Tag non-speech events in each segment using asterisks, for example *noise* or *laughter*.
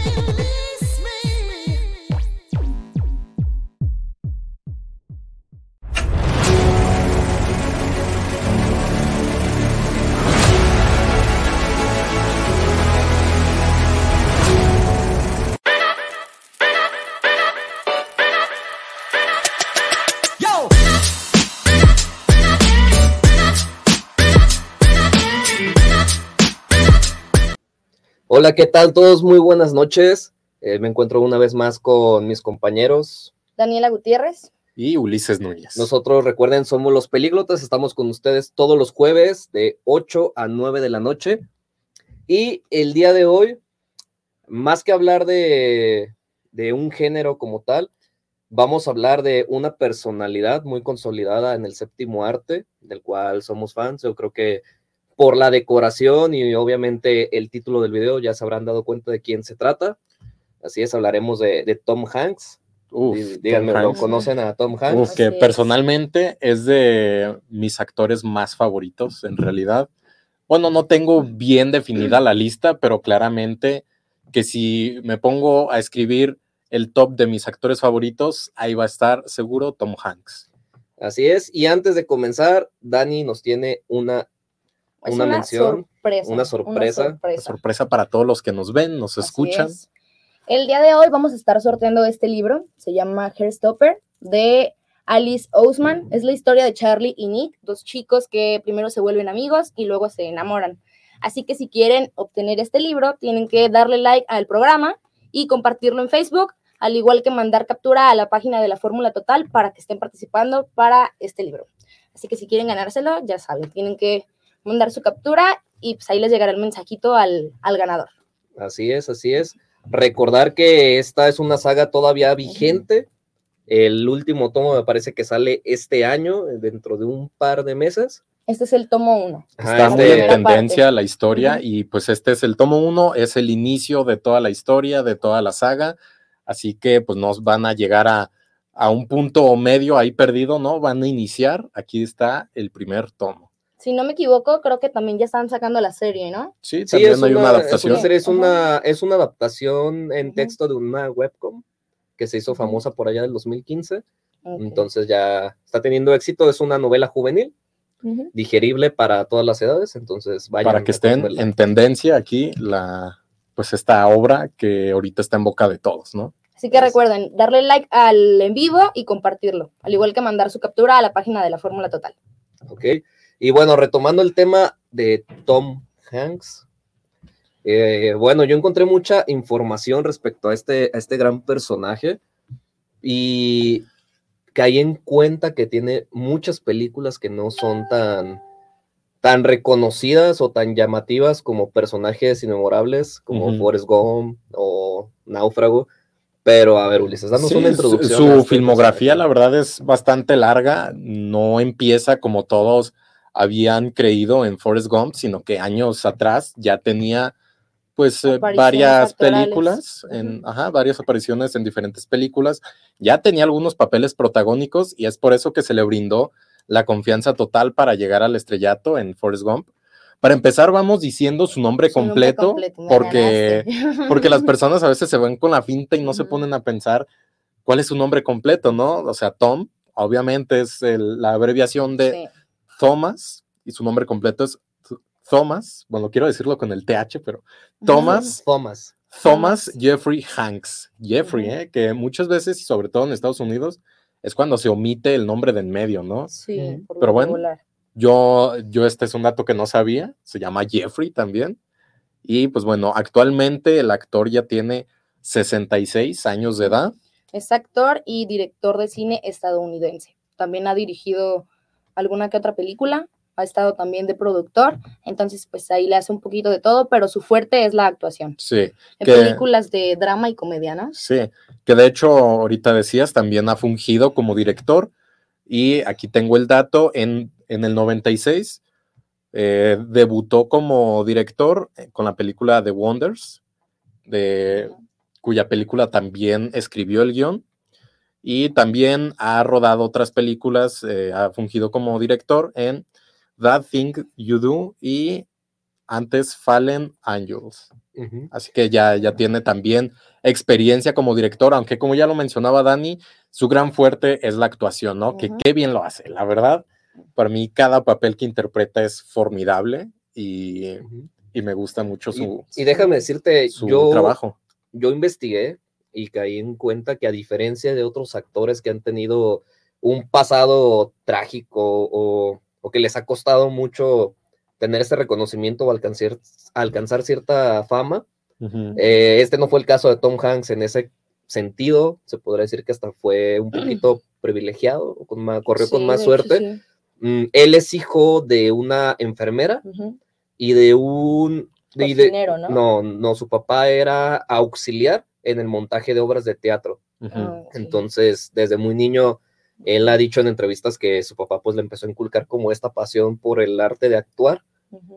feel it. Hola, ¿qué tal todos? Muy buenas noches. Eh, me encuentro una vez más con mis compañeros. Daniela Gutiérrez. Y Ulises Núñez. Nosotros, recuerden, somos los Pelíglotas. Estamos con ustedes todos los jueves de 8 a 9 de la noche. Y el día de hoy, más que hablar de, de un género como tal, vamos a hablar de una personalidad muy consolidada en el séptimo arte, del cual somos fans. Yo creo que por la decoración y obviamente el título del video ya se habrán dado cuenta de quién se trata. Así es, hablaremos de, Tom Hanks. díganme, ¿lo conocen a Tom Hanks? que personalmente es de mis actores más favoritos, en realidad. Bueno, no tengo bien definida la lista, pero claramente que si me pongo a escribir el top de mis actores favoritos, ahí va a estar seguro Tom Hanks. Así es, y antes de comenzar, Dani nos tiene una una, mención, una sorpresa. Una sorpresa. para todos los que nos ven, nos escuchan. El día de hoy vamos a estar sorteando este libro, se llama Hairstopper, de Alice Ousman. Es la historia de Charlie y Nick, dos chicos que primero se vuelven amigos y luego se enamoran. Así que si quieren obtener este libro, tienen que darle like al programa y compartirlo en Facebook, al igual que mandar captura a la página de la Fórmula Total para que estén participando para este libro. Así que si quieren ganárselo, ya saben, tienen que mandar su captura y pues ahí les llegará el mensajito al, ganador. Así es, así es. Recordar que esta es una saga todavía vigente. El último tomo me parece que sale este año, dentro de un par de meses. Este es el tomo uno. Está muy en tendencia la historia y pues este es el tomo uno, es el inicio de toda la historia, de toda la saga. Así que pues nos van a llegar a, a un punto medio ahí perdido, ¿no? Van a iniciar. Aquí está el primer tomo si no me equivoco, creo que también ya están sacando la serie, ¿no? Sí, también es hay una, adaptación. Es una, es una, adaptación en texto de una webcom que se hizo famosa por allá del 2015. Entonces ya está teniendo éxito. Es una novela juvenil, digerible para todas las edades. Entonces vaya. Para que estén en tendencia aquí la, pues esta obra que ahorita está en boca de todos, ¿no? Así que recuerden darle like al en vivo y compartirlo, al igual que mandar su captura a la página de la Fórmula Total. Ok. Y bueno, retomando el tema de Tom Hanks, eh, bueno, yo encontré mucha información respecto a este, a este gran personaje y caí en cuenta que tiene muchas películas que no son tan, tan reconocidas o tan llamativas como personajes inmemorables como Forrest Gump o Náufrago. Pero a ver, Ulises, danos una introducción. Su este filmografía, la verdad, es bastante larga. No empieza como todos habían creído en Forrest Gump, sino que años atrás ya tenía pues eh, varias películas, en, ajá, varias apariciones en diferentes películas, ya tenía algunos papeles protagónicos y es por eso que se le brindó la confianza total para llegar al estrellato en Forrest Gump. Para empezar, vamos diciendo su nombre completo, porque, *laughs* porque las personas a veces se ven con la finta y no se ponen a pensar cuál es su nombre completo, ¿no? O sea, Tom, obviamente es la abreviación de Thomas, y su nombre completo es Thomas, bueno, quiero decirlo con el TH, pero Thomas. Thomas. Thomas Jeffrey Hanks. Jeffrey, ¿eh? que muchas veces, y sobre todo en Estados Unidos, es cuando se omite el nombre de en medio, ¿no? Sí. Pero bueno, yo, yo este es un dato que no sabía, se llama Jeffrey también. Y pues bueno, actualmente el actor ya tiene 66 años de edad. Es actor y director de cine estadounidense. También ha dirigido alguna que otra película, ha estado también de productor, entonces pues ahí le hace un poquito de todo, pero su fuerte es la actuación. Sí. En películas de drama y comedia, ¿no? Sí, que de hecho ahorita decías, también ha fungido como director y aquí tengo el dato, en, en el 96 eh, debutó como director eh, con la película The Wonders, de, cuya película también escribió el guion y también ha rodado otras películas, eh, ha fungido como director en That Thing You Do y antes Fallen Angels. Así que ya, ya tiene también experiencia como director, aunque como ya lo mencionaba Dani, su gran fuerte es la actuación, ¿no? Que qué bien lo hace, la verdad. Para mí cada papel que interpreta es formidable y, me gusta mucho su... Y, déjame decirte, su yo, trabajo. Yo investigué y caí en cuenta que a diferencia de otros actores que han tenido un pasado trágico o, que les ha costado mucho tener ese reconocimiento o alcanzar, alcanzar cierta fama, eh, este no fue el caso de Tom Hanks en ese sentido, se podría decir que hasta fue un poquito *clears throat* privilegiado, con corrió con más suerte. Mm, él es hijo de una enfermera y de un... ¿no? ¿no? No, su papá era auxiliar en el montaje de obras de teatro. Ah, Entonces, desde muy niño, él ha dicho en entrevistas que su papá pues le empezó a inculcar como esta pasión por el arte de actuar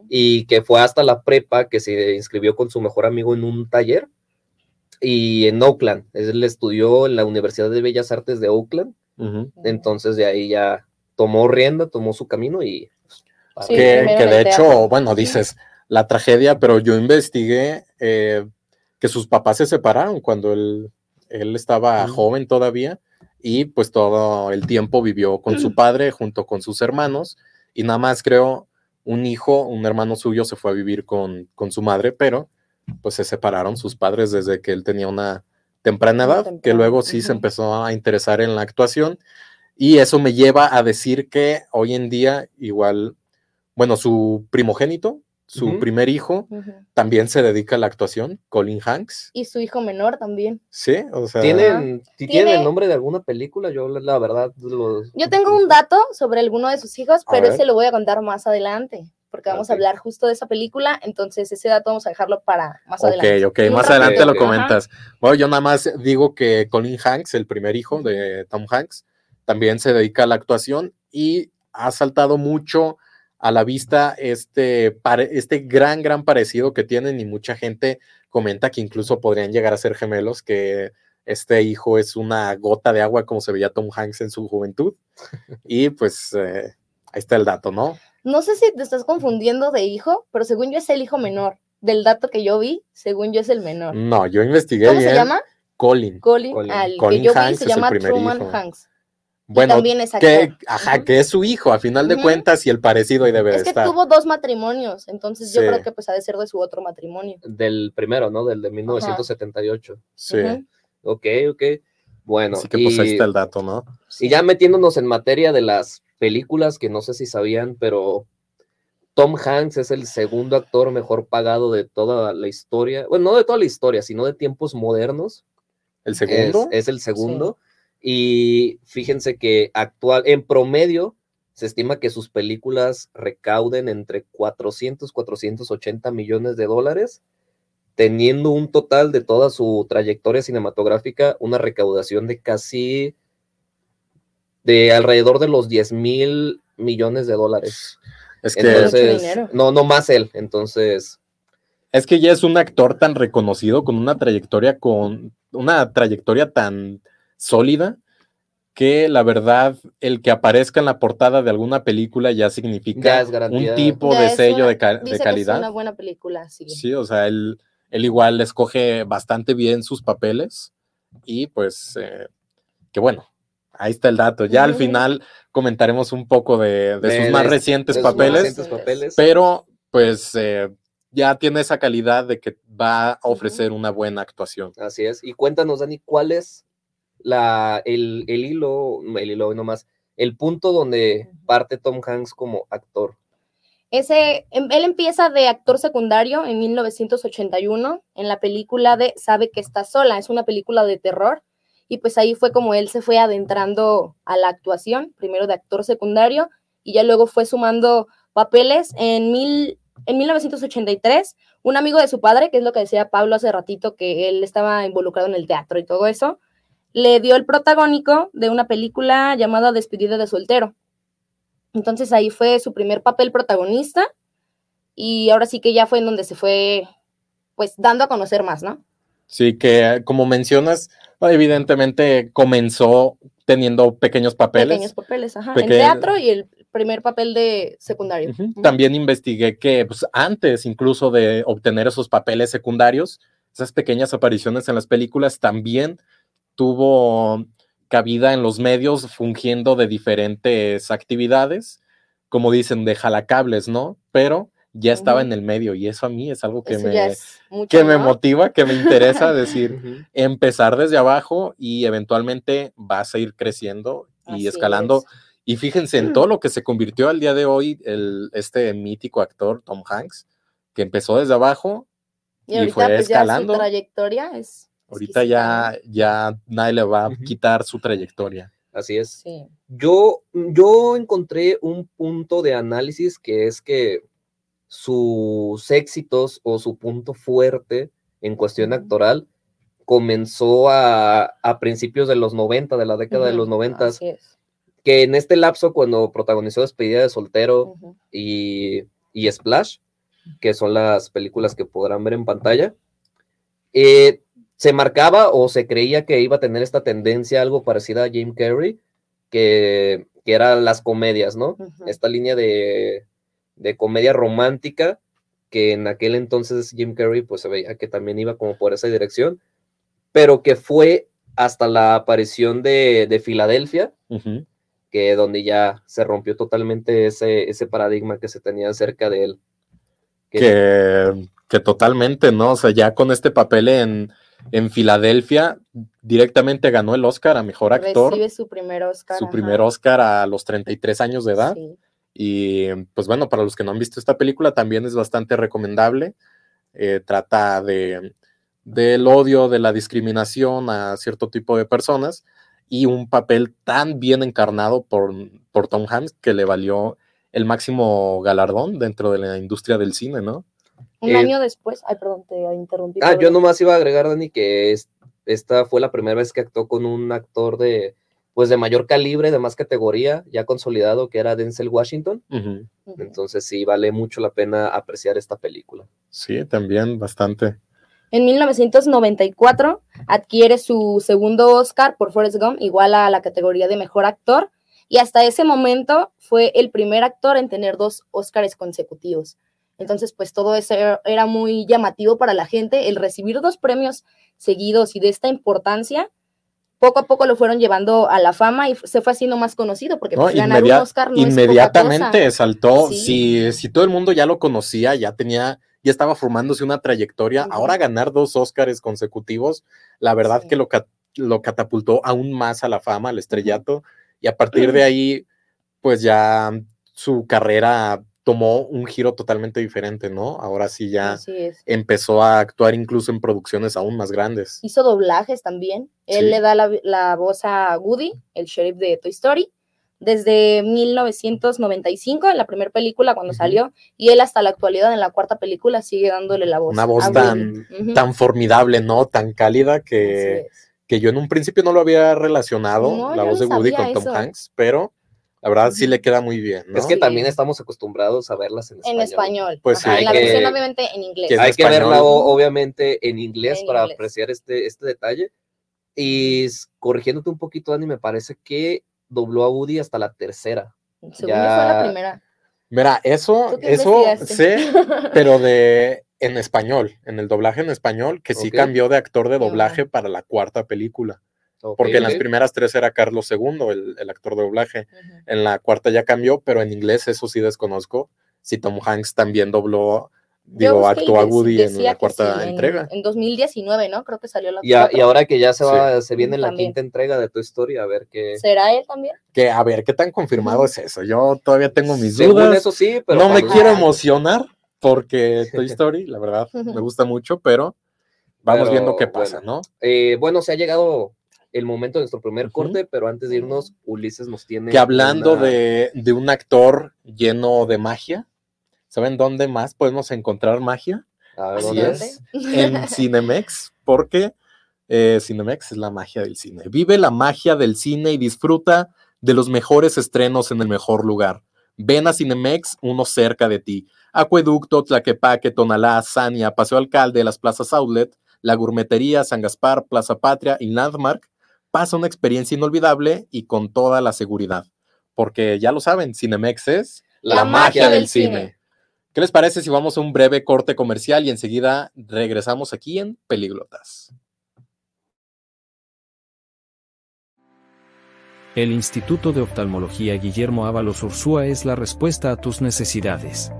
y que fue hasta la prepa que se inscribió con su mejor amigo en un taller y en Oakland. Él estudió en la Universidad de Bellas Artes de Oakland. Entonces de ahí ya tomó rienda, tomó su camino y... Pues, que, de hecho, bueno, dices la tragedia, pero yo investigué eh, que sus papás se separaron cuando él, él estaba joven todavía y pues todo el tiempo vivió con su *clears throat* padre junto con sus hermanos y nada más creo un hijo, un hermano suyo se fue a vivir con, con su madre, pero pues se separaron sus padres desde que él tenía una temprana edad, que luego sí se empezó a interesar en la actuación y eso me lleva a decir que hoy en día igual, bueno, su primogénito, su primer hijo, también se dedica a la actuación, Colin Hanks. Y su hijo menor también. Sí, o sea. ¿Tienen, ¿tiene el nombre de alguna película? Yo, la verdad. Yo tengo un dato sobre alguno de sus hijos, pero ese lo voy a contar más adelante, porque vamos a hablar justo de esa película. Entonces, ese dato vamos a dejarlo para más adelante. Ok, ok, más adelante lo comentas. Bueno, yo nada más digo que Colin Hanks, el primer hijo de Tom Hanks, también se dedica a la actuación y ha saltado mucho a la vista este, este gran, gran parecido que tienen y mucha gente comenta que incluso podrían llegar a ser gemelos, que este hijo es una gota de agua como se veía Tom Hanks en su juventud. *laughs* Y pues eh, ahí está el dato, ¿no? No sé si te estás confundiendo de hijo, pero según yo es el hijo menor. Del dato que yo vi, según yo es el menor. No, yo investigué. ¿Cómo se llama? Colin. Colin. Colin. que yo vi se llama Truman Hanks. Bueno, que, ajá, que es su hijo, a final de cuentas, y el parecido ahí debe es estar. Es que tuvo dos matrimonios, entonces yo creo que pues ha de ser de su otro matrimonio. Del primero, ¿no? Del de 1978. Sí. Ok, ok. Bueno. Así que pues ahí está el dato, ¿no? Y ya metiéndonos en materia de las películas, que no sé si sabían, pero Tom Hanks es el segundo actor mejor pagado de toda la historia. Bueno, no de toda la historia, sino de tiempos modernos. ¿El segundo? Es, el segundo. Y fíjense que actual, en promedio, se estima que sus películas recauden entre 400, 480 millones de dólares, teniendo un total de toda su trayectoria cinematográfica, una recaudación de casi de alrededor de los 10 mil millones de dólares. Es que no, no más él, entonces. Es que ya es un actor tan reconocido con una trayectoria con una trayectoria tan sólida que la verdad el que aparezca en la portada de alguna película ya significa un tipo de sello de, calidad. es una buena película, sí. Sí, o sea, él, él igual escoge bastante bien sus papeles y pues, eh, que bueno, ahí está el dato. Ya al final comentaremos un poco de, sus más recientes, papeles, pero pues eh, ya tiene esa calidad de que va a ofrecer una buena actuación. Así es. Y cuéntanos, Dani, ¿cuál es la, el, el hilo, el hilo nomás, el punto donde parte Tom Hanks como actor. Ese, em, él empieza de actor secundario en 1981 en la película de Sabe que está sola, es una película de terror y pues ahí fue como él se fue adentrando a la actuación, primero de actor secundario y ya luego fue sumando papeles en, mil, en 1983. Un amigo de su padre, que es lo que decía Pablo hace ratito, que él estaba involucrado en el teatro y todo eso, le dio el protagónico de una película llamada Despedida de soltero. Entonces ahí fue su primer papel protagonista y ahora sí que ya fue en donde se fue pues dando a conocer más, ¿no? Sí, que como mencionas, evidentemente comenzó teniendo pequeños papeles. Pequeños papeles, ajá. En teatro y el primer papel de secundario. También investigué que pues, antes incluso de obtener esos papeles secundarios, esas pequeñas apariciones en las películas, también tuvo cabida en los medios fungiendo de diferentes actividades, como dicen, de jalacables, ¿no? Pero ya estaba en el medio y eso a mí es algo que, me, que me motiva, que me interesa decir, empezar desde abajo y eventualmente vas a ir creciendo y escalando. Y fíjense en todo lo que se convirtió al día de hoy el, este mítico actor Tom Hanks, que empezó desde abajo y, fue pues, escalando. su trayectoria es ahorita ya, ya nadie le va a quitar su trayectoria. Así es. Yo, yo encontré un punto de análisis que es que sus éxitos o su punto fuerte en cuestión actoral comenzó a, a, principios de los 90, de la década de los 90. Que en este lapso, cuando protagonizó Despedida de Soltero y, y, Splash, que son las películas que podrán ver en pantalla, eh, se marcaba o se creía que iba a tener esta tendencia algo parecida a Jim Carrey, que, que eran las comedias, ¿no? Esta línea de de comedia romántica, que en aquel entonces Jim Carrey pues se veía que también iba como por esa dirección, pero que fue hasta la aparición de, de Filadelfia, que donde ya se rompió totalmente ese, ese paradigma que se tenía acerca de él. Que, que, totalmente, ¿no? O sea, ya con este papel en, en Filadelfia, directamente ganó el Oscar a Mejor Actor. Recibe su primer Oscar. Su primer Oscar a los 33 años de edad. Sí. Y pues bueno, para los que no han visto esta película, también es bastante recomendable. Eh, trata de, del odio, de la discriminación a cierto tipo de personas y un papel tan bien encarnado por, por Tom Hanks que le valió el máximo galardón dentro de la industria del cine, ¿no? Un eh, año después, ay, perdón, te interrumpí. Ah, yo nomás iba a agregar, Dani, que esta fue la primera vez que actuó con un actor de, pues de mayor calibre, de más categoría, ya consolidado, que era Denzel Washington. Entonces sí, vale mucho la pena apreciar esta película. Sí, también bastante. En 1994 adquiere su segundo Oscar por Forrest Gump, igual a la categoría de mejor actor, y hasta ese momento fue el primer actor en tener dos Oscars consecutivos. Entonces, pues todo eso era muy llamativo para la gente, el recibir dos premios seguidos y de esta importancia, poco a poco lo fueron llevando a la fama y se fue haciendo más conocido, porque pues, ganar un Oscar no Inmediatamente saltó, si, si todo el mundo ya lo conocía, ya tenía, ya estaba formándose una trayectoria, ahora ganar dos Oscars consecutivos, la verdad que lo, lo catapultó aún más a la fama, al estrellato, y a partir de *clears throat* ahí, pues ya su carrera tomó un giro totalmente diferente, ¿no? Ahora sí ya empezó a actuar incluso en producciones aún más grandes. Hizo doblajes también. Él le da la, voz a Woody, el sheriff de Toy Story, desde 1995, en la primera película cuando salió, y él hasta la actualidad, en la cuarta película, sigue dándole la voz. Una voz tan, tan formidable, ¿no? Tan cálida que, que yo en un principio no lo había relacionado, la voz de Woody con Tom Hanks, pero la verdad sí le queda muy bien. Es que también estamos acostumbrados a verlas en español. En español. Pues En la versión obviamente en inglés. hay que verla obviamente en inglés para apreciar este, este detalle. Y corrigiéndote un poquito, Dani, me parece que dobló a Woody hasta la tercera. Según ya... fue la primera. Mira, eso, eso sé, *laughs* pero de en español, en el doblaje en español, que sí cambió de actor de doblaje para la cuarta película porque en las primeras tres era Carlos II, el, actor de doblaje. En la cuarta ya cambió, pero en inglés eso sí desconozco. Si Tom Hanks también dobló, digo, actuó a Woody en la cuarta entrega. En, 2019, ¿no? Creo que salió la y, y ahora que ya se va, se viene la quinta entrega de tu historia, a ver qué. ¿Será él también? Que a ver qué tan confirmado es eso. Yo todavía tengo mis dudas. eso sí, pero no me quiero emocionar porque *laughs* Toy Story, la verdad, me gusta mucho, pero vamos viendo qué pasa, ¿no? Eh, bueno, se ha llegado el momento de nuestro primer corte, pero antes de irnos, Ulises nos tiene. Que hablando de, un actor lleno de magia, ¿saben dónde más podemos encontrar magia? Así es, en *laughs* Cinemex, porque eh, Cinemex es la magia del cine. Vive la magia del cine y disfruta de los mejores estrenos en el mejor lugar. Ven a Cinemex, uno cerca de ti. Acueducto, Tlaquepaque, Tonalá, Sania, Paseo Alcalde, las plazas Outlet, la Gourmetería, San Gaspar, Plaza Patria y Landmark pasa una experiencia inolvidable y con toda la seguridad. porque ya lo saben, Cinemex es la, magia, del, cine. ¿Qué les parece si vamos a un breve corte comercial y enseguida regresamos aquí en Peliglotas? El Instituto de Oftalmología Guillermo Ábalos Ursúa es la respuesta a tus necesidades.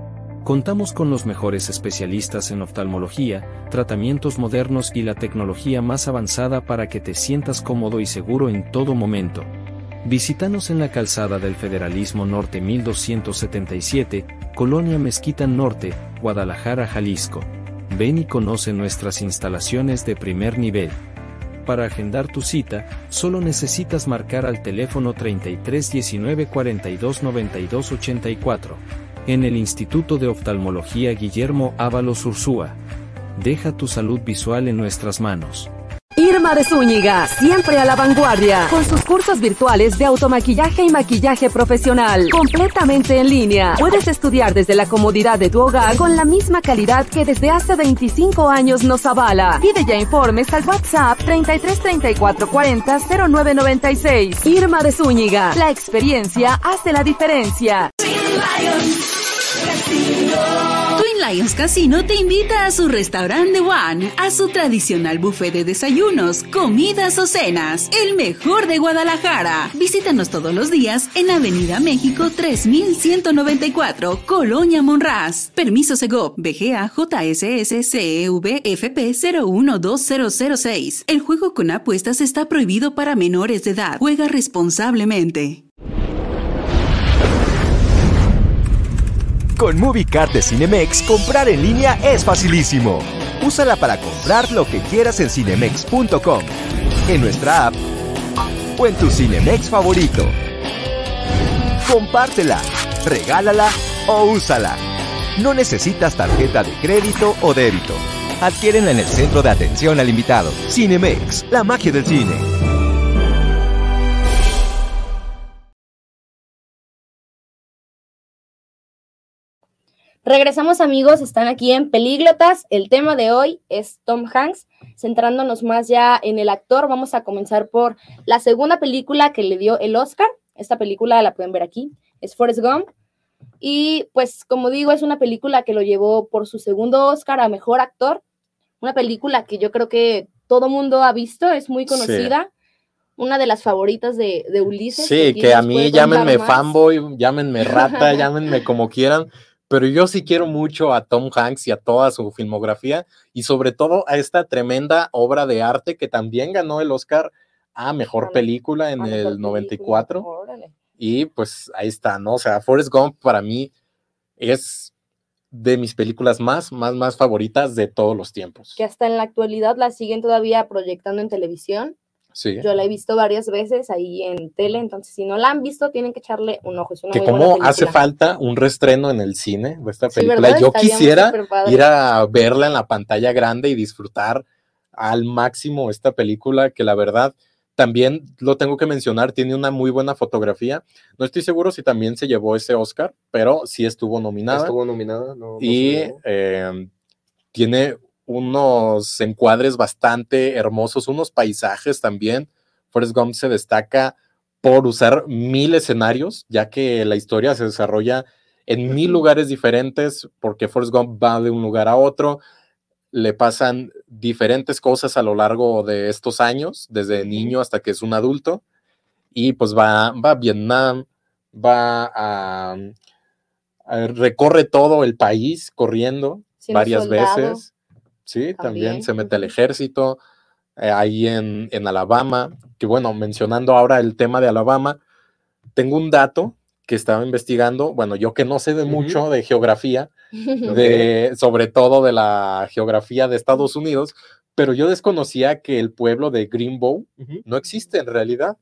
Contamos con los mejores especialistas en oftalmología, tratamientos modernos y la tecnología más avanzada para que te sientas cómodo y seguro en todo momento. Visítanos en la calzada del Federalismo Norte 1277, Colonia Mezquita Norte, Guadalajara, Jalisco. Ven y conoce nuestras instalaciones de primer nivel. Para agendar tu cita, solo necesitas marcar al teléfono 33 19 42 92 84. En el Instituto de Oftalmología Guillermo Ábalos Ursúa. Deja tu salud visual en nuestras manos. Irma de Zúñiga, siempre a la vanguardia, con sus cursos virtuales de automaquillaje y maquillaje profesional, completamente en línea. Puedes estudiar desde la comodidad de tu hogar con la misma calidad que desde hace 25 años nos avala. Pide ya informes al WhatsApp 33 34 40 0996. Irma de Zúñiga, la experiencia hace la diferencia. Lions Casino te invita a su restaurante One, a su tradicional buffet de desayunos, comidas o cenas, el mejor de Guadalajara. Visítanos todos los días en Avenida México 3194, Colonia Monraz. Permiso Segov, BGA JSS CEV FP 012006. El juego con apuestas está prohibido para menores de edad. Juega responsablemente. Con MovieCard de Cinemex, comprar en línea es facilísimo. Úsala para comprar lo que quieras en cinemex.com, en nuestra app o en tu Cinemex favorito. Compártela, regálala o úsala. No necesitas tarjeta de crédito o débito. Adquiérenla en el centro de atención al invitado. Cinemex, la magia del cine. Regresamos amigos, están aquí en Pelíglotas. El tema de hoy es Tom Hanks. Centrándonos más ya en el actor, vamos a comenzar por la segunda película que le dio el Oscar. Esta película la pueden ver aquí, es Forrest Gump. Y pues como digo, es una película que lo llevó por su segundo Oscar a Mejor Actor. Una película que yo creo que todo mundo ha visto, es muy conocida. Una de las favoritas de, Ulises. Sí, que, a mí llámenme fanboy, llámenme rata, *laughs* llámenme como quieran pero yo sí quiero mucho a Tom Hanks y a toda su filmografía y sobre todo a esta tremenda obra de arte que también ganó el Oscar a Mejor Película en el 94. Y pues ahí está, ¿no? O sea, Forrest Gump para mí es de mis películas más, más, más favoritas de todos los tiempos. Que hasta en la actualidad la siguen todavía proyectando en televisión. Yo la he visto varias veces ahí en tele, entonces si no la han visto, tienen que echarle un ojo. que como hace falta un restreno en el cine de esta película. Yo quisiera ir a verla en la pantalla grande y disfrutar al máximo esta película, que la verdad también lo tengo que mencionar, tiene una muy buena fotografía. No estoy seguro si también se llevó ese Oscar, pero sí estuvo nominada. Estuvo nominada, no, y eh, tiene unos encuadres bastante hermosos, unos paisajes también. Forrest Gump se destaca por usar mil escenarios, ya que la historia se desarrolla en mil lugares diferentes, porque Forrest Gump va de un lugar a otro, le pasan diferentes cosas a lo largo de estos años, desde niño hasta que es un adulto, y pues va, va a Vietnam, va a, recorre todo el país corriendo varias veces Sí, también, se mete al ejército, eh, ahí en, Alabama, que bueno, mencionando ahora el tema de Alabama, tengo un dato que estaba investigando, bueno, yo que no sé de mucho de geografía, *laughs* de, sobre todo de la geografía de Estados Unidos, pero yo desconocía que el pueblo de Greenbow no existe en realidad.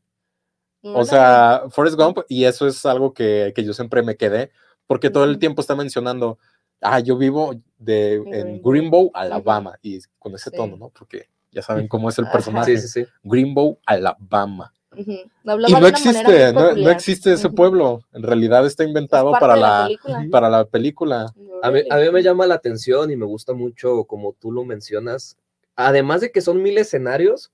O sea, Forrest Gump, y eso es algo que, que yo siempre me quedé, porque todo el tiempo está mencionando, ah, yo vivo de, en Greenbow, Alabama, y con ese tono, ¿no? Porque ya saben *laughs* cómo es el personaje. Sí, sí, sí. Greenbow, Alabama. y no existe, no, existe ese pueblo. En realidad está inventado para la, para la película. A mí, a mí, me llama la atención y me gusta mucho como tú lo mencionas. Además de que son mil escenarios,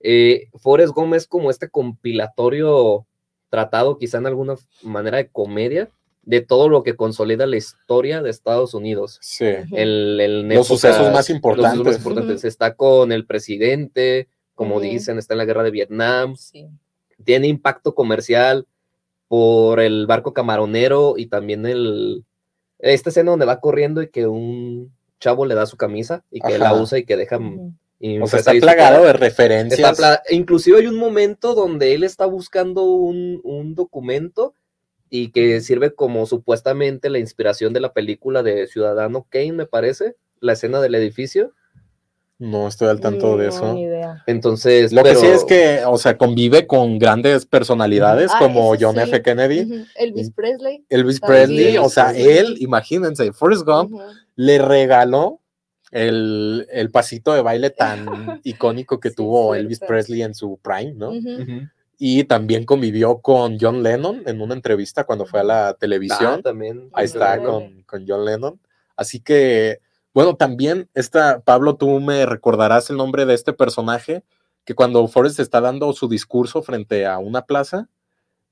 eh, Forrest Gómez como este compilatorio tratado quizá en alguna manera de comedia de todo lo que consolida la historia de Estados Unidos. Sí. El, los sucesos más importantes. Los sucesos más importantes. Está con el presidente, como dicen, está en la guerra de Vietnam. Sí. Tiene impacto comercial por el barco camaronero y también el... Esta escena donde va corriendo y que un chavo le da su camisa y que la usa y que deja... o sea, está plagado de referencias. inclusive hay un momento donde él está buscando un, un documento y que sirve como supuestamente la inspiración de la película de Ciudadano Kane, me parece, la escena del edificio. No estoy al tanto de eso. Entonces, lo que sí es que, o sea, convive con grandes personalidades ah, como John F. Kennedy, Elvis Presley. Elvis Presley, o sea, él, imagínense, Forrest Gump le regaló el, pasito de baile tan *laughs* icónico que tuvo Elvis Presley en su prime, ¿no? Y también convivió con John Lennon en una entrevista cuando fue a la televisión. Ah, también. Ahí está con, con, John Lennon. Así que, bueno, también esta, Pablo, tú me recordarás el nombre de este personaje, que cuando Forrest está dando su discurso frente a una plaza,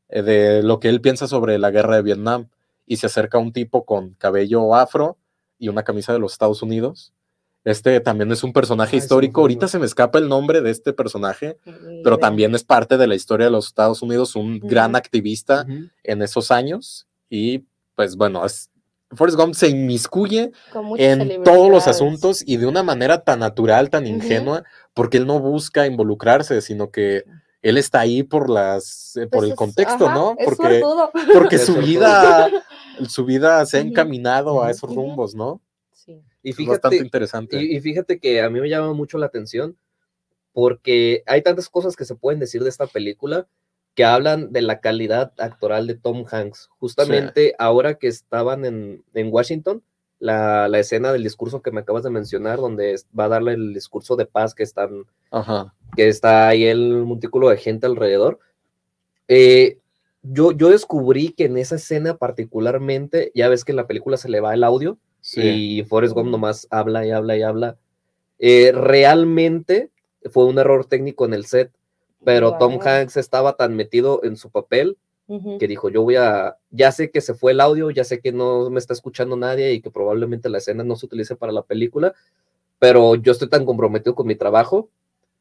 eh, de lo que él piensa sobre la guerra de Vietnam, y se acerca un tipo con cabello afro y una camisa de los Estados Unidos, este también es un personaje histórico. Ahorita se me escapa el nombre de este personaje, pero también es parte de la historia de los Estados Unidos, un gran activista en esos años. Y pues bueno, es, Forrest Gump se inmiscuye en todos los asuntos y de una manera tan natural, tan ingenua, porque él no busca involucrarse, sino que él está ahí por las eh, por pues el contexto, ¿no? Porque, porque *laughs* su vida su vida se ha encaminado a esos rumbos, ¿no? Y fíjate, interesante. Y, fíjate que a mí me llama mucho la atención porque hay tantas cosas que se pueden decir de esta película que hablan de la calidad actoral de Tom Hanks. Justamente ahora que estaban en, Washington, la, escena del discurso que me acabas de mencionar, donde va a darle el discurso de paz que están, que está ahí el montículo de gente alrededor. Eh, yo, yo descubrí que en esa escena particularmente, ya ves que en la película se le va el audio, y Forrest Gump nomás habla y habla y habla. Eh, realmente fue un error técnico en el set, pero Tom Hanks estaba tan metido en su papel que dijo, yo voy a, ya sé que se fue el audio, ya sé que no me está escuchando nadie y que probablemente la escena no se utilice para la película, pero yo estoy tan comprometido con mi trabajo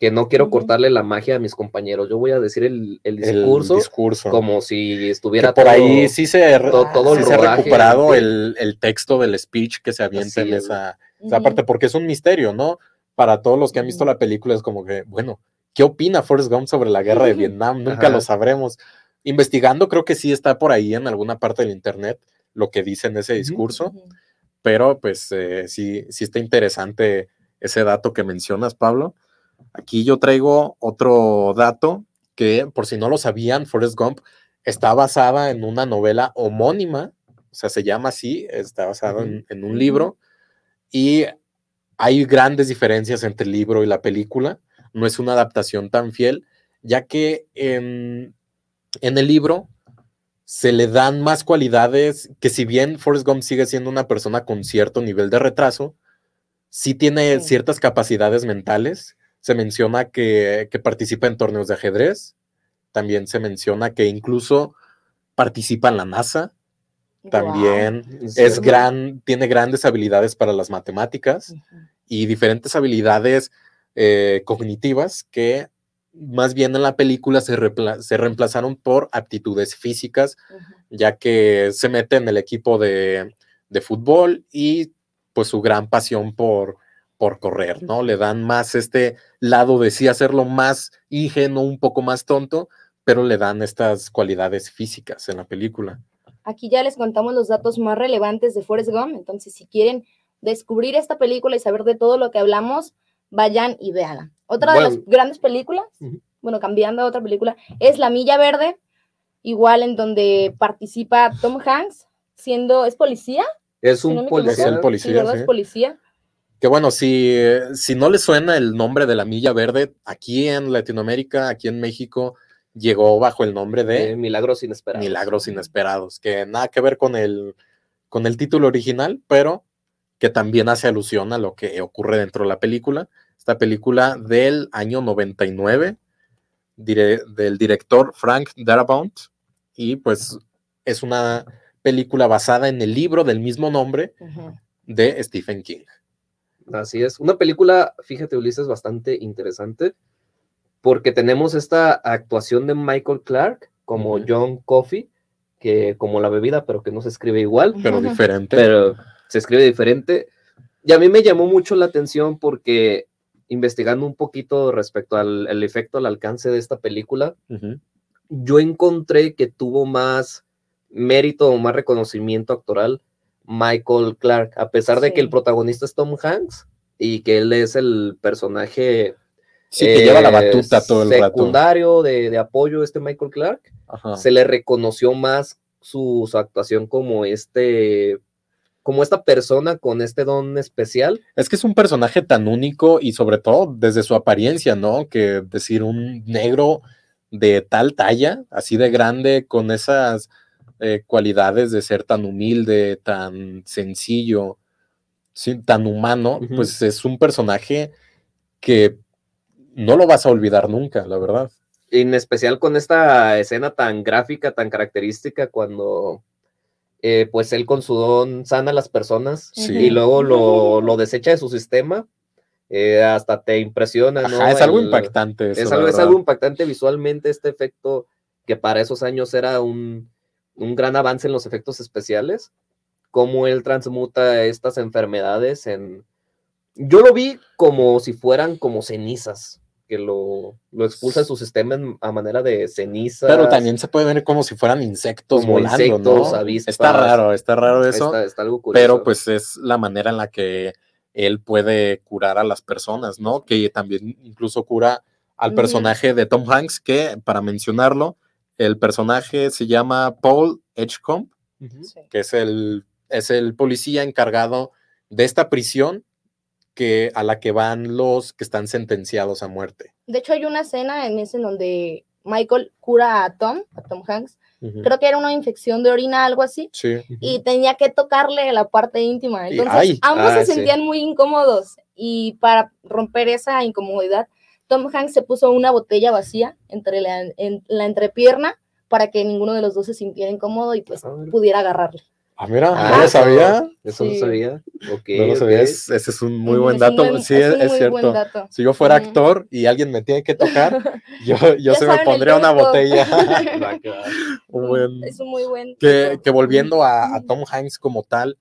que no quiero cortarle la magia a mis compañeros. Yo voy a decir el, discurso, como si estuviera por ahí sí se, todo, ha recuperado el, texto del speech que se avienta en esa, parte, porque es un misterio, ¿no? Para todos los que han visto la película es como que, bueno, ¿qué opina Forrest Gump sobre la guerra de Vietnam? Nunca lo sabremos. Investigando creo que sí está por ahí en alguna parte del internet lo que dice en ese discurso, pero pues eh, sí, sí está interesante ese dato que mencionas, Pablo. Aquí yo traigo otro dato que, por si no lo sabían, Forrest Gump está basada en una novela homónima, o sea, se llama así, está basado en, un libro, y hay grandes diferencias entre el libro y la película, no es una adaptación tan fiel, ya que en, el libro se le dan más cualidades que si bien Forrest Gump sigue siendo una persona con cierto nivel de retraso, sí tiene ciertas capacidades mentales se menciona que, participa en torneos de ajedrez, también se menciona que incluso participa en la NASA, también es gran, tiene grandes habilidades para las matemáticas y diferentes habilidades eh, cognitivas que más bien en la película se, se reemplazaron por aptitudes físicas, ya que se mete en el equipo de, de, fútbol y pues su gran pasión por, por correr, ¿no? Le dan más este lado de sí hacerlo más ingenuo, un poco más tonto, pero le dan estas cualidades físicas en la película. Aquí ya les contamos los datos más relevantes de Forrest Gump, entonces si quieren descubrir esta película y saber de todo lo que hablamos, vayan y veanla. Otra de las grandes películas, bueno, cambiando a otra película, es La Milla Verde, igual en donde participa Tom Hanks, siendo, ¿es policía? Es un policía. Es policía, Es policía. Que bueno, si, si no le suena el nombre de la Milla Verde, aquí en Latinoamérica, aquí en México, llegó bajo el nombre de Milagros Inesperados. Milagros Inesperados, que nada que ver con el, con el título original, pero que también hace alusión a lo que ocurre dentro de la película. Esta película del año 99, del director Frank Darabont, y pues es una película basada en el libro del mismo nombre de Stephen King. Así es, una película, fíjate Ulises, bastante interesante porque tenemos esta actuación de Michael Clark como John Coffey, que como la bebida, pero que no se escribe igual. Pero diferente. Pero se escribe diferente. Y a mí me llamó mucho la atención porque investigando un poquito respecto al efecto, al alcance de esta película, yo encontré que tuvo más mérito o más reconocimiento actoral Michael Clark, a pesar de que el protagonista es Tom Hanks y que él es el personaje Sí, que lleva la batuta todo el secundario De, apoyo este Michael Clark. Se le reconoció más su, actuación como este como esta persona con este don especial. Es que es un personaje tan único y sobre todo desde su apariencia, ¿no? Que decir un negro de tal talla, así de grande, con esas eh, cualidades de ser tan humilde, tan sencillo, tan humano, pues es un personaje que no lo vas a olvidar nunca, la verdad. En especial con esta escena tan gráfica, tan característica, cuando eh, pues él con su don sana a las personas y luego lo, desecha de su sistema. Eh, hasta te impresiona, ¿no? es algo impactante. es, algo, es algo impactante visualmente este efecto que para esos años era un, un gran avance en los efectos especiales, cómo él transmuta estas enfermedades en... Yo lo vi como si fueran como cenizas, que lo, lo expulsa de su sistema a manera de ceniza. Pero también se puede ver como si fueran insectos como volando, insectos, ¿no? está raro, está raro eso. Está, algo curioso. Pero pues es la manera en la que él puede curar a las personas, ¿no? Que también incluso cura al personaje de Tom Hanks, que para mencionarlo, el personaje se llama Paul Edgecombe, que es el, es el policía encargado de esta prisión que a la que van los que están sentenciados a muerte. De hecho, hay una escena en ese en donde Michael cura a Tom, a Tom Hanks. Creo que era una infección de orina, algo así. Sí. Y tenía que tocarle la parte íntima. Entonces, ambos se sentían muy incómodos. Y para romper esa incomodidad, Tom Hanks se puso una botella vacía entre la, en, la entrepierna para que ninguno de los dos se sintiera incómodo y pues ah, pudiera agarrarle. Ah, mira, no lo sabía. Eso no sabía. no lo sabía. ese es un muy buen dato. sí, es, cierto. Si yo fuera actor y alguien me tiene que tocar, *laughs* yo, yo se me pondría una botella. *laughs* *laughs* es un muy buen. Que, que volviendo a, a, Tom Hanks como tal,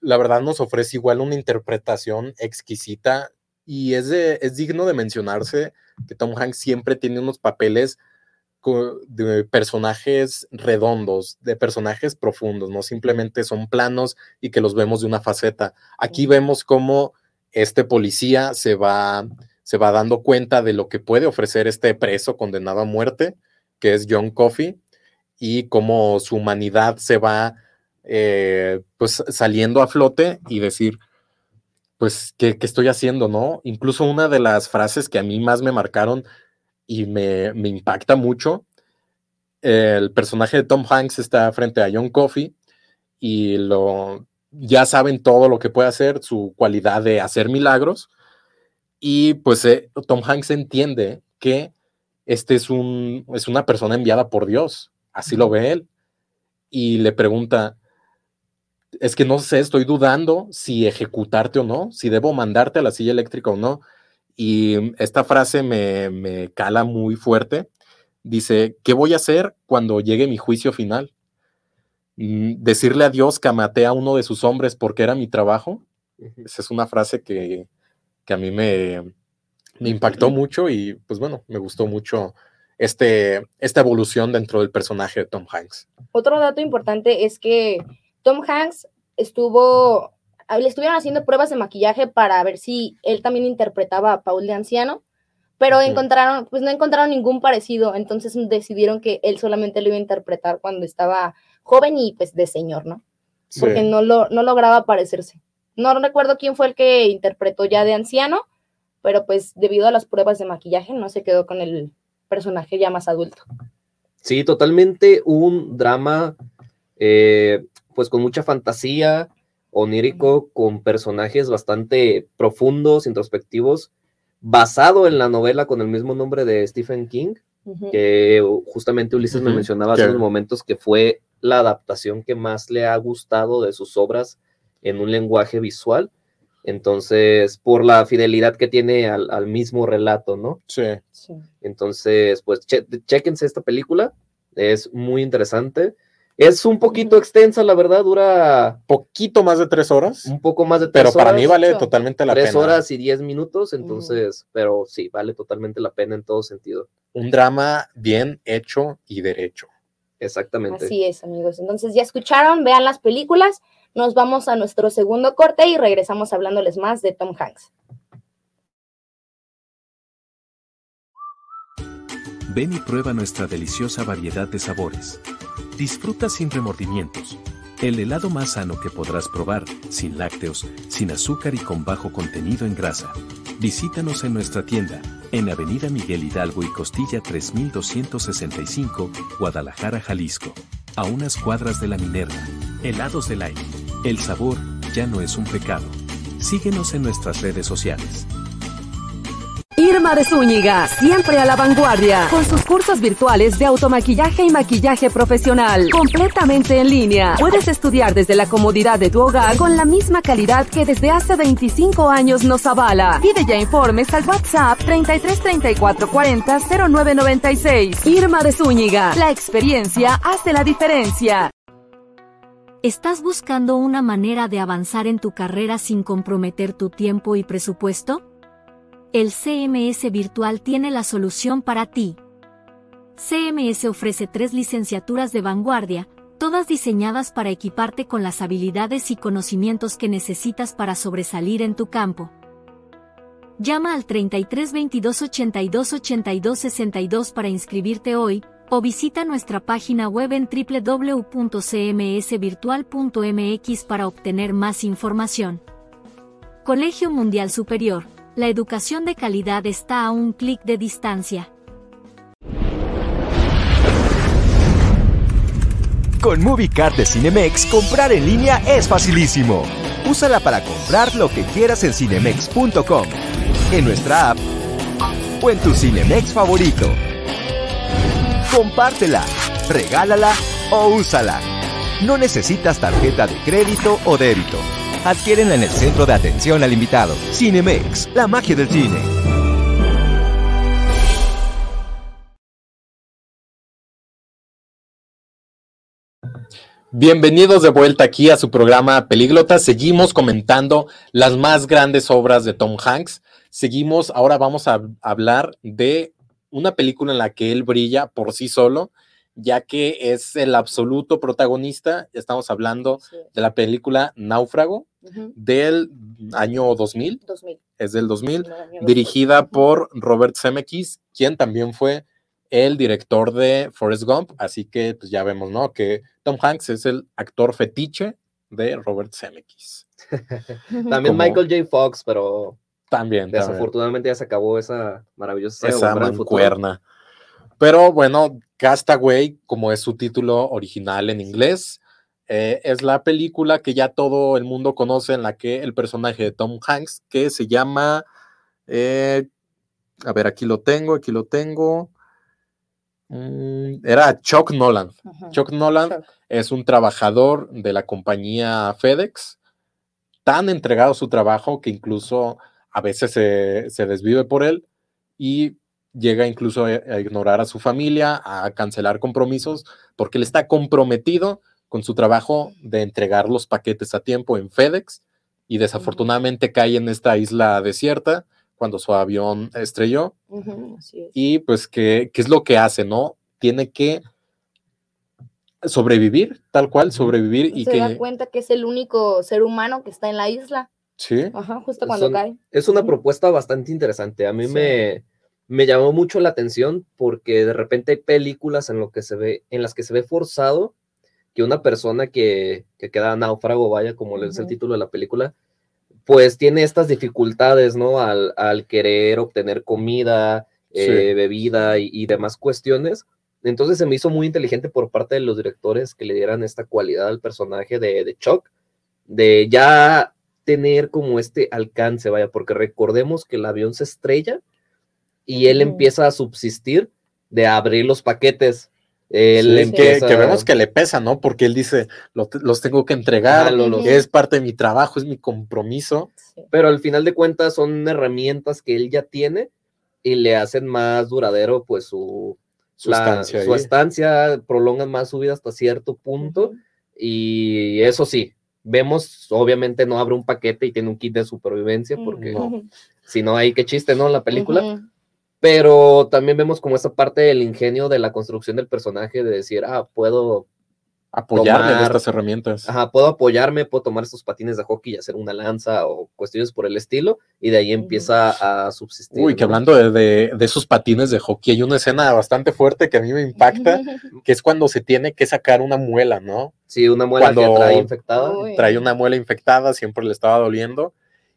la verdad nos ofrece igual una interpretación exquisita y es, de, es digno de mencionarse que Tom Hanks siempre tiene unos papeles de personajes redondos, de personajes profundos, no simplemente son planos y que los vemos de una faceta. Aquí vemos cómo este policía se va, se va dando cuenta de lo que puede ofrecer este preso condenado a muerte, que es John Coffey, y cómo su humanidad se va eh, pues saliendo a flote y decir, pues, ¿qué, ¿qué, estoy haciendo? ¿No? Incluso una de las frases que a mí más me marcaron y me, impacta mucho. El personaje de Tom Hanks está frente a John Coffey y lo, ya saben todo lo que puede hacer, su cualidad de hacer milagros. Y pues eh, Tom Hanks entiende que este es, un, es una persona enviada por Dios, así lo ve él. Y le pregunta, es que no sé, estoy dudando si ejecutarte o no, si debo mandarte a la silla eléctrica o no. Y esta frase me, cala muy fuerte. Dice, ¿qué voy a hacer cuando llegue mi juicio final? Mm, decirle a Dios que maté a uno de sus hombres porque era mi trabajo. Esa es una frase que, a mí me, me, impactó mucho y pues bueno, me gustó mucho este, esta evolución dentro del personaje de Tom Hanks. Otro dato importante es que Tom Hanks estuvo le estuvieron haciendo pruebas de maquillaje para ver si él también interpretaba a Paul de anciano, pero encontraron, pues no encontraron ningún parecido, entonces decidieron que él solamente lo iba a interpretar cuando estaba joven y pues de señor, ¿no? Porque no, lo, no lograba parecerse. No recuerdo quién fue el que interpretó ya de anciano, pero pues debido a las pruebas de maquillaje no se quedó con el personaje ya más adulto. Sí, totalmente un drama, eh, pues con mucha fantasía, onírico con personajes bastante profundos, introspectivos, basado en la novela con el mismo nombre de Stephen King. que justamente Ulises me mencionaba hace unos momentos que fue la adaptación que más le ha gustado de sus obras en un lenguaje visual. Entonces, por la fidelidad que tiene al, mismo relato, ¿no? Sí. Entonces, pues, chequense esta película, es muy interesante. Es un poquito extensa, la verdad, dura... Poquito más de tres horas. Un poco más de tres horas. Pero para mí vale totalmente la pena. Tres horas y diez minutos, entonces, pero sí, vale totalmente la pena en todo sentido. Un drama bien hecho y derecho. Exactamente. Así es, amigos. Entonces, ya escucharon, vean las películas. Nos vamos a nuestro segundo corte y regresamos hablándoles más de Tom Hanks. Ven y prueba nuestra deliciosa variedad de sabores. Disfruta sin remordimientos. El helado más sano que podrás probar, sin lácteos, sin azúcar y con bajo contenido en grasa. Visítanos en nuestra tienda, en Avenida Miguel Hidalgo y Costilla 3265, Guadalajara, Jalisco. A unas cuadras de la Minerva. Helados del aire. El sabor ya no es un pecado. Síguenos en nuestras redes sociales. Irma de Zúñiga, siempre a la vanguardia, con sus cursos virtuales de automaquillaje y maquillaje profesional, completamente en línea. Puedes estudiar desde la comodidad de tu hogar con la misma calidad que desde hace 25 años nos avala. Pide ya informes al WhatsApp 33 34 40 0996. Irma de Zúñiga, la experiencia hace la diferencia. ¿Estás buscando una manera de avanzar en tu carrera sin comprometer tu tiempo y presupuesto? El CMS Virtual tiene la solución para ti. CMS ofrece tres licenciaturas de vanguardia, todas diseñadas para equiparte con las habilidades y conocimientos que necesitas para sobresalir en tu campo. Llama al 33 22 82 82 62 para inscribirte hoy, o visita nuestra página web en www.cmsvirtual.mx para obtener más información. Colegio Mundial Superior la educación de calidad está a un clic de distancia. Con MovieCard de Cinemex, comprar en línea es facilísimo. Úsala para comprar lo que quieras en cinemex.com, en nuestra app o en tu Cinemex favorito. Compártela, regálala o úsala. No necesitas tarjeta de crédito o débito. Adquiérenla en el centro de atención al invitado. Cinemex, la magia del cine. Bienvenidos de vuelta aquí a su programa Pelíglota. Seguimos comentando las más grandes obras de Tom Hanks. Seguimos, ahora vamos a hablar de una película en la que él brilla por sí solo ya que es el absoluto protagonista. Estamos hablando de la película Náufrago del año 2000. Es del 2000, dirigida por Robert Zemeckis, quien también fue el director de Forrest Gump. Así que pues ya vemos, ¿no? Que Tom Hanks es el actor fetiche de Robert Zemeckis. *laughs* también Michael J. Fox, pero también. Desafortunadamente ya se acabó esa maravillosa esa mancuerna. Pero bueno, Castaway, como es su título original en inglés, eh, es la película que ya todo el mundo conoce en la que el personaje de Tom Hanks, que se llama, eh, a ver, aquí lo tengo, aquí lo tengo, mm, era Chuck Nolan. Chuck Nolan es un trabajador de la compañía FedEx, tan entregado a su trabajo que incluso a veces se, se desvive por él y llega incluso a, ignorar a su familia, a cancelar compromisos, porque él está comprometido con su trabajo de entregar los paquetes a tiempo en FedEx y desafortunadamente cae en esta isla desierta cuando su avión estrelló. Y pues, ¿qué, es lo que hace? ¿No? Tiene que sobrevivir, tal cual, sobrevivir y Se que... da cuenta que es el único ser humano que está en la isla. Sí. Ajá, justo cuando cae. Es una propuesta bastante interesante. A mí me me llamó mucho la atención porque de repente hay películas en, lo que se ve, en las que se ve forzado que una persona que, que queda náufrago, vaya, como le es el título de la película, pues tiene estas dificultades, ¿no? Al, querer obtener comida, eh, bebida y, demás cuestiones. Entonces se me hizo muy inteligente por parte de los directores que le dieran esta cualidad al personaje de, de Chuck, de ya tener como este alcance, vaya, porque recordemos que el avión se estrella y él empieza a subsistir de abrir los paquetes. Él que, vemos que le pesa, ¿no? Porque él dice, los tengo que entregar, es parte de mi trabajo, es mi compromiso. Pero al final de cuentas son herramientas que él ya tiene y le hacen más duradero pues su, su, estancia, su estancia, prolongan más su vida hasta cierto punto y eso sí, vemos, obviamente no abre un paquete y tiene un kit de supervivencia porque si no hay que chiste, ¿no? La película. Pero también vemos como esa parte del ingenio de la construcción del personaje, de decir, ah, puedo apoyarme en estas herramientas. Ajá, puedo apoyarme, puedo tomar estos patines de hockey y hacer una lanza o cuestiones por el estilo, y de ahí empieza a subsistir. Uy, que hablando de, de, esos patines de hockey, hay una escena bastante fuerte que a mí me impacta, *laughs* que es cuando se tiene que sacar una muela, ¿no? Sí, una muela que trae infectada. Trae una muela infectada, siempre le estaba doliendo,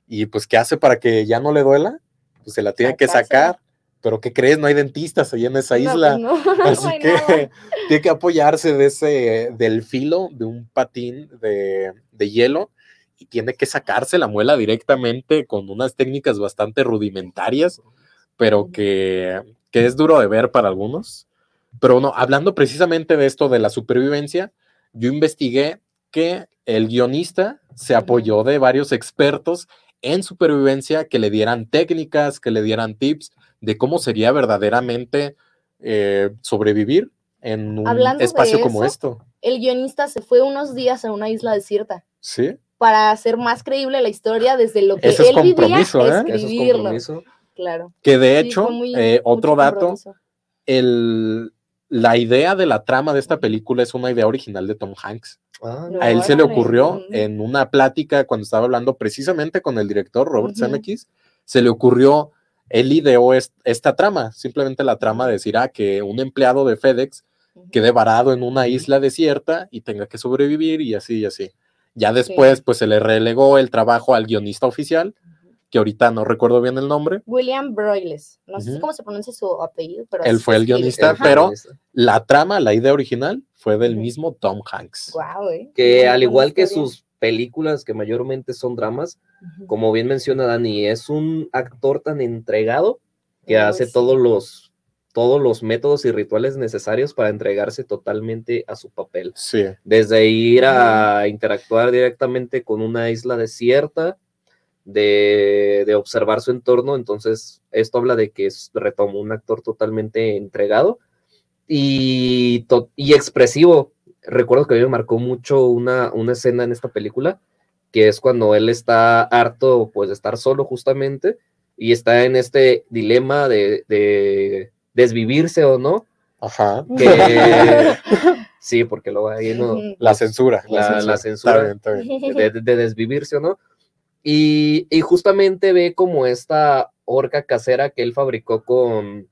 y pues, ¿qué hace para que ya no le duela? Pues se la tiene que sacar pero ¿qué crees? No hay dentistas ahí en esa isla. *laughs* *laughs* Así que *laughs* tiene que apoyarse de ese, del filo de un patín de, hielo y tiene que sacarse la muela directamente con unas técnicas bastante rudimentarias, pero que, que es duro de ver para algunos. Pero no, hablando precisamente de esto de la supervivencia, yo investigué que el guionista se apoyó de varios expertos en supervivencia que le dieran técnicas, que le dieran tips de cómo sería verdaderamente eh, sobrevivir en un espacio como esto. El guionista se fue unos días a una isla desierta. Sí. Para hacer más creíble la historia desde lo que él es compromiso, ¿eh? escribirlo. Claro. Que de hecho, eh, otro dato, el, la idea de la trama de esta película es una idea original de Tom Hanks. Ah, a él se le ocurrió en una plática cuando estaba hablando precisamente con el director Robert Zemeckis, se le ocurrió él ideó esta trama, simplemente la trama de decir, ah, que un empleado de FedEx quede varado en una isla desierta y tenga que sobrevivir y así y así. Ya después, pues se le relegó el trabajo al guionista oficial, que ahorita no recuerdo bien el nombre. William Broyles. No sé cómo se pronuncia su apellido, pero. Él fue el guionista, pero la trama, la idea original fue del mismo Tom Hanks. Wow, eh. Que al igual que sus películas que mayormente son dramas, como bien menciona Dani, es un actor tan entregado que hace todos los todos los métodos y rituales necesarios para entregarse totalmente a su papel. Sí. Desde ir a interactuar directamente con una isla desierta, de, de, observar su entorno, entonces esto habla de que es, retomo, un actor totalmente entregado y, y expresivo, recuerdo que a mí me marcó mucho una, una escena en esta película, que es cuando él está harto pues de estar solo justamente y está en este dilema de, desvivirse o no. Ajá. *laughs* sí, porque luego ahí no... La censura. La, censura, *laughs* De, desvivirse o no. Y, y, justamente ve como esta horca casera que él fabricó con,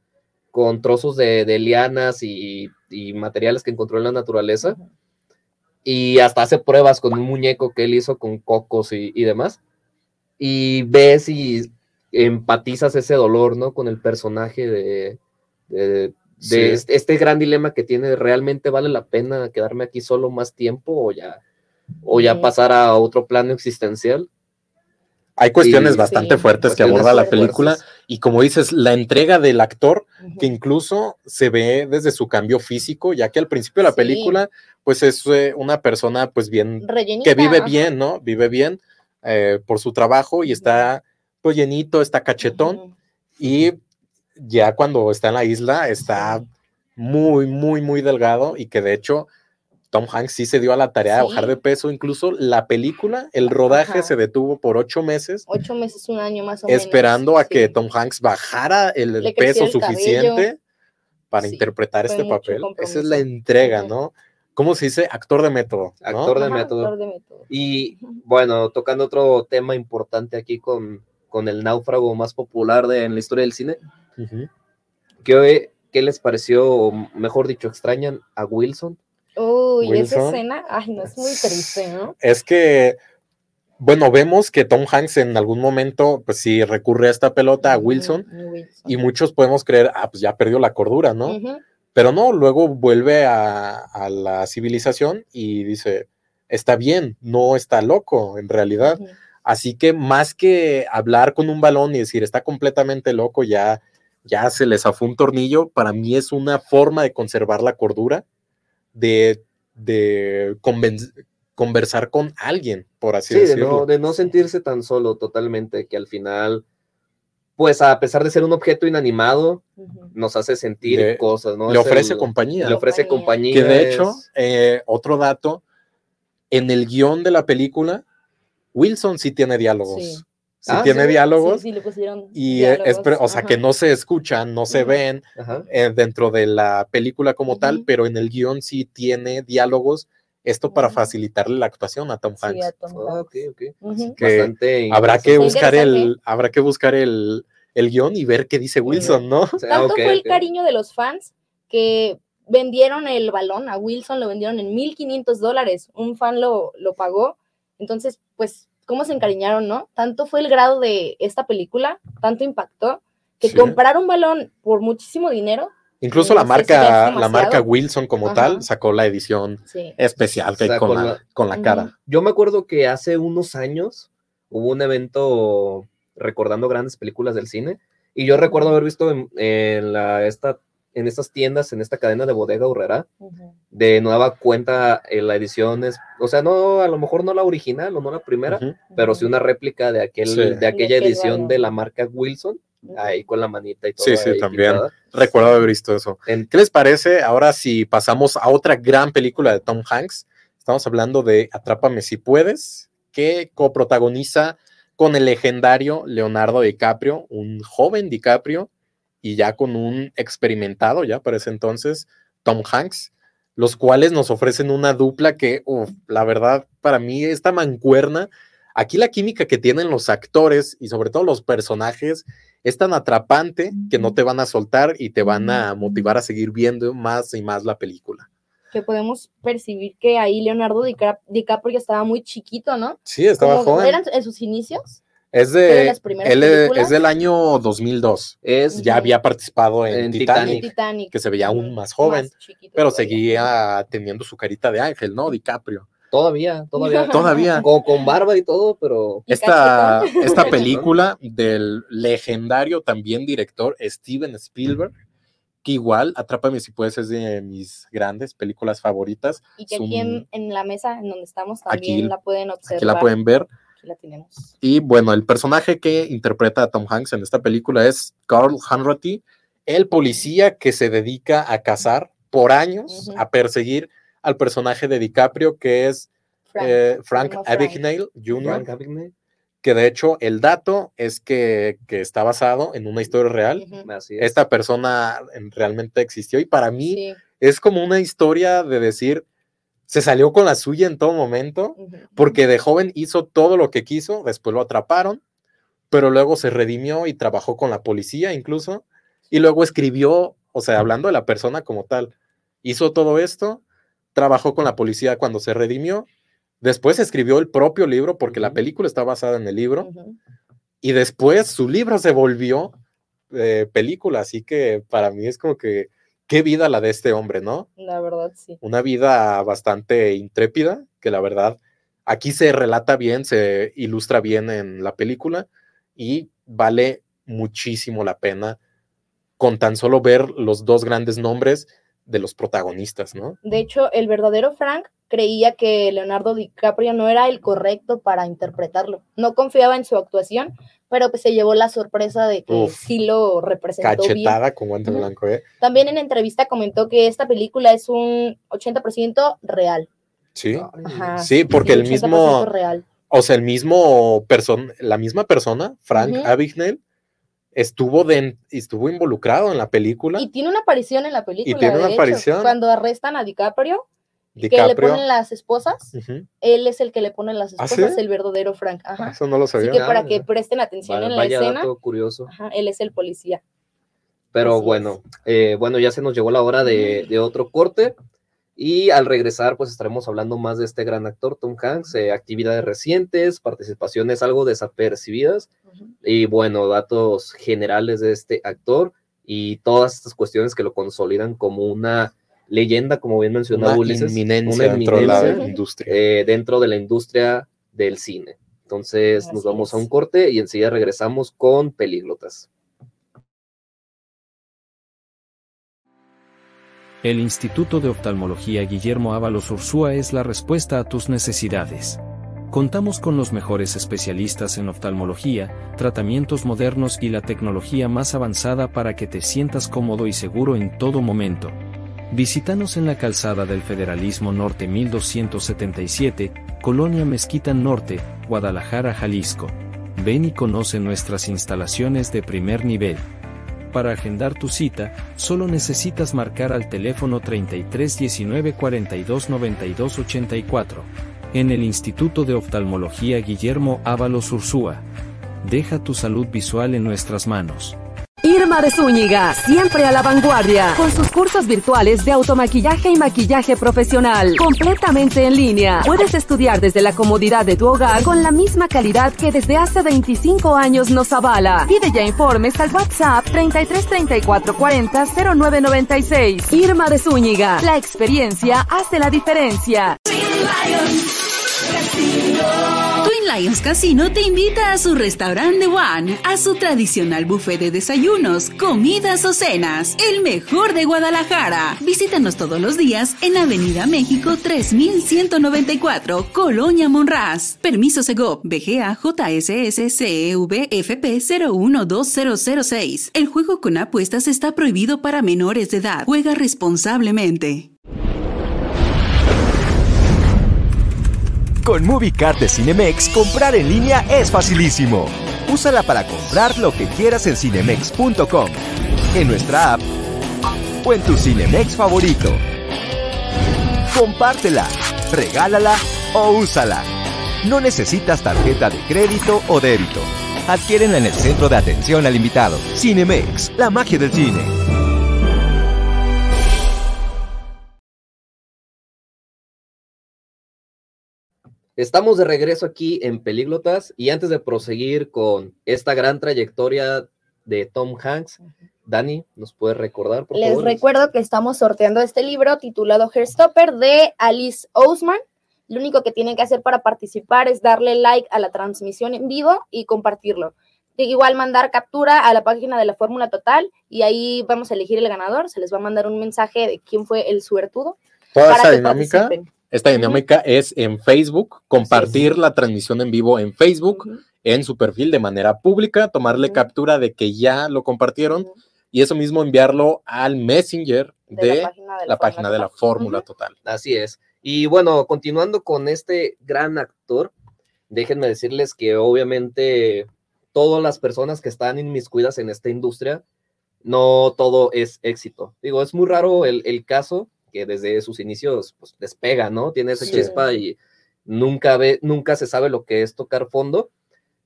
con trozos de, de lianas y y materiales que encontró en la naturaleza. Y hasta hace pruebas con un muñeco que él hizo con cocos y, demás. Y ves y empatizas ese dolor, ¿no? Con el personaje de, de, este, este, gran dilema que tiene, ¿realmente vale la pena quedarme aquí solo más tiempo o ya, o ya pasar a otro plano existencial? Hay cuestiones bastante fuertes que aborda la película y como dices, la entrega del actor, que incluso se ve desde su cambio físico, ya que al principio de la película, pues es eh, una persona pues bien, que vive bien, ¿no? Vive bien eh, por su trabajo y está pues llenito, está cachetón y ya cuando está en la isla está muy, muy, muy delgado y que de hecho Tom Hanks sí se dio a la tarea de bajar de peso. Incluso la película, el rodaje se detuvo por ocho meses. Ocho meses, un año más o menos. Esperando a que Tom Hanks bajara el, peso suficiente para interpretar este papel. Esa es la entrega, ¿no? ¿Cómo se dice? Actor de método. Actor, de método. Y bueno, tocando otro tema importante aquí con, con el náufrago más popular de, en la historia del cine. ¿Qué, ¿Qué les pareció, o mejor dicho, extrañan a Wilson? Uy, esa escena, ay, no es muy triste, ¿no? Es que, bueno, vemos que Tom Hanks en algún momento, pues sí, recurre a esta pelota a Wilson, y muchos podemos creer, ah, pues ya perdió la cordura, ¿no? Pero no, luego vuelve a, la civilización y dice, está bien, no está loco en realidad. Así que más que hablar con un balón y decir, está completamente loco, ya ya se les zafó un tornillo, para mí es una forma de conservar la cordura, de, de conversar con alguien, por así decirlo. De no, de no sentirse tan solo totalmente, que al final pues a pesar de ser un objeto inanimado, nos hace sentir cosas, ¿no? Le ofrece compañía. Le ofrece compañía. Que de hecho, eh, otro dato, en el guion de la película, Wilson sí tiene diálogos. Sí. Ah, tiene diálogos. Sí, le pusieron y Es, o sea, que no se escuchan, no se ven eh, dentro de la película como tal, pero en el guion sí tiene diálogos. Esto para facilitarle la actuación a Tom Hanks. A Tom ah, Hanks. que habrá que buscar el, habrá que buscar el, el guion y ver qué dice Wilson, ¿no? Tanto fue el cariño de los fans que vendieron el balón a Wilson, lo vendieron en 1.500 dólares, un fan lo, lo pagó, entonces, pues, ¿cómo se encariñaron, no? Tanto fue el grado de esta película, tanto impactó, que comprar un balón por muchísimo dinero. Incluso la marca, la marca Wilson como tal sacó la edición especial con, la, con la cara. Yo me acuerdo que hace unos años hubo un evento recordando grandes películas del cine. Y yo recuerdo haber visto en, la, esta, en estas tiendas, en esta cadena de bodega Urrera, de nueva cuenta en eh, la edición es, o sea, no, a lo mejor no la original o no la primera, pero sí una réplica de, aquel, de aquella edición de la marca Wilson, ahí con la manita y todo. Sí, sí, también. Recuerdo haber visto eso. ¿Qué les parece ahora si pasamos a otra gran película de Tom Hanks? Estamos hablando de Atrápame si puedes, que coprotagoniza con el legendario Leonardo DiCaprio, un joven DiCaprio, y ya con un experimentado, ya para ese entonces, Tom Hanks, los cuales nos ofrecen una dupla que, la verdad, para mí, esta mancuerna, aquí la química que tienen los actores y sobre todo los personajes es tan atrapante que no te van a soltar y te van a motivar a seguir viendo más y más la película que podemos percibir que ahí Leonardo DiCaprio estaba muy chiquito, ¿no? Sí, estaba joven. ¿Eran en sus inicios? Es de, él es del año 2002. Es, ya había participado en, Titanic, que se veía aún más joven, pero seguía teniendo su carita de ángel, ¿no? DiCaprio. Todavía, todavía. *laughs* Todavía. Con, con barba y todo, pero. Esta, esta *laughs* película del legendario también director Steven Spielberg que igual, Atrápame si puedes, es de mis grandes películas favoritas. Y que aquí en, la mesa en donde estamos también la pueden observar. Aquí la pueden ver. Aquí la tenemos. Y bueno, el personaje que interpreta a Tom Hanks en esta película es Carl Hanratty, el policía que se dedica a cazar por años, a perseguir al personaje de DiCaprio, que es Frank, eh, Abagnale Jr que de hecho el dato es que, está basado en una historia real. Esta persona realmente existió y para mí es como una historia de decir, se salió con la suya en todo momento, porque de joven hizo todo lo que quiso, después lo atraparon, pero luego se redimió y trabajó con la policía incluso, y luego escribió, o sea, hablando de la persona como tal, hizo todo esto, trabajó con la policía cuando se redimió Después escribió el propio libro porque la película está basada en el libro. Y después su libro se volvió eh, película. Así que para mí es como que qué vida la de este hombre, ¿no? La verdad, sí. Una vida bastante intrépida, que la verdad aquí se relata bien, se ilustra bien en la película y vale muchísimo la pena con tan solo ver los dos grandes nombres de los protagonistas, ¿no? De hecho, el verdadero Frank creía que Leonardo DiCaprio no era el correcto para interpretarlo. No confiaba en su actuación, pero pues se llevó la sorpresa de que sí lo representó cachetada con guante blanco, ¿eh? También en entrevista comentó que esta película es un 80% real. Sí, sí, porque el mismo, real. o sea, el mismo persona, la misma persona, Frank Abagnale, estuvo, de, estuvo involucrado en la película. Y tiene una aparición en la película. Y tiene una aparición. cuando arrestan a DiCaprio, que le ponen las esposas, él es el que le pone las ¿Ah, esposas, el verdadero Frank. Ajá. Eso no lo sabía. Así que para que presten atención en la escena. curioso. él es el policía. Pero bueno, eh, bueno, ya se nos llegó la hora de, de, otro corte. Y al regresar, pues estaremos hablando más de este gran actor, Tom Hanks, eh, actividades recientes, participaciones algo desapercibidas y bueno, datos generales de este actor y todas estas cuestiones que lo consolidan como una leyenda, como bien mencionó Ulises, una dentro de la industria. Eh, dentro de la industria del cine. Entonces nos vamos a un corte y enseguida regresamos con Pelíglotas. El Instituto de Oftalmología Guillermo Ábalos Ursúa es la respuesta a tus necesidades. Contamos con los mejores especialistas en oftalmología, tratamientos modernos y la tecnología más avanzada para que te sientas cómodo y seguro en todo momento. Visítanos en la calzada del Federalismo Norte 1277, Colonia Mezquita Norte, Guadalajara, Jalisco. Ven y conoce nuestras instalaciones de primer nivel. Para agendar tu cita, solo necesitas marcar al teléfono 33 19 42 92 84. En el Instituto de Oftalmología Guillermo Ábalos Ursúa. Deja tu salud visual en nuestras manos. Irma de Zúñiga, siempre a la vanguardia, con sus cursos virtuales de automaquillaje y maquillaje profesional, completamente en línea. Puedes estudiar desde la comodidad de tu hogar con la misma calidad que desde hace 25 años nos avala. Pide ya informes al WhatsApp 33 34 40 0996. Irma de Zúñiga, la experiencia hace la diferencia. Lions Casino te invita a su restaurante One, a su tradicional buffet de desayunos, comidas o cenas, el mejor de Guadalajara. Visítanos todos los días en Avenida México 3194, Colonia Monraz. Permiso Sego, BGA JSS CEV FP 012006. El juego con apuestas está prohibido para menores de edad. Juega responsablemente. Con MovieCard de Cinemex, comprar en línea es facilísimo. Úsala para comprar lo que quieras en cinemex.com, en nuestra app o en tu Cinemex favorito. Compártela, regálala o úsala. No necesitas tarjeta de crédito o débito. Adquiérenla en el centro de atención al invitado. Cinemex, la magia del cine. Estamos de regreso aquí en Pelíglotas y antes de proseguir con esta gran trayectoria de Tom Hanks, Dani, ¿nos puede recordar? Por Les recuerdo que estamos sorteando este libro titulado Hairstopper de Alice Ousman. Lo único que tienen que hacer para participar es darle like a la transmisión en vivo y compartirlo. De igual mandar captura a la página de la Fórmula Total y ahí vamos a elegir el ganador. Se les va a mandar un mensaje de quién fue el suertudo. Toda esa dinámica esta dinámica es en Facebook, compartir la transmisión en vivo en Facebook, en su perfil de manera pública, tomarle captura de que ya lo compartieron y eso mismo enviarlo al Messenger de, la página de la, Fórmula Total. Así es. Y bueno, continuando con este gran actor, déjenme decirles que obviamente todas las personas que están inmiscuidas en esta industria, no todo es éxito. Digo, es muy raro el, el caso que desde sus inicios pues, despega, ¿no? Tiene esa chispa y nunca, ve, nunca se sabe lo que es tocar fondo.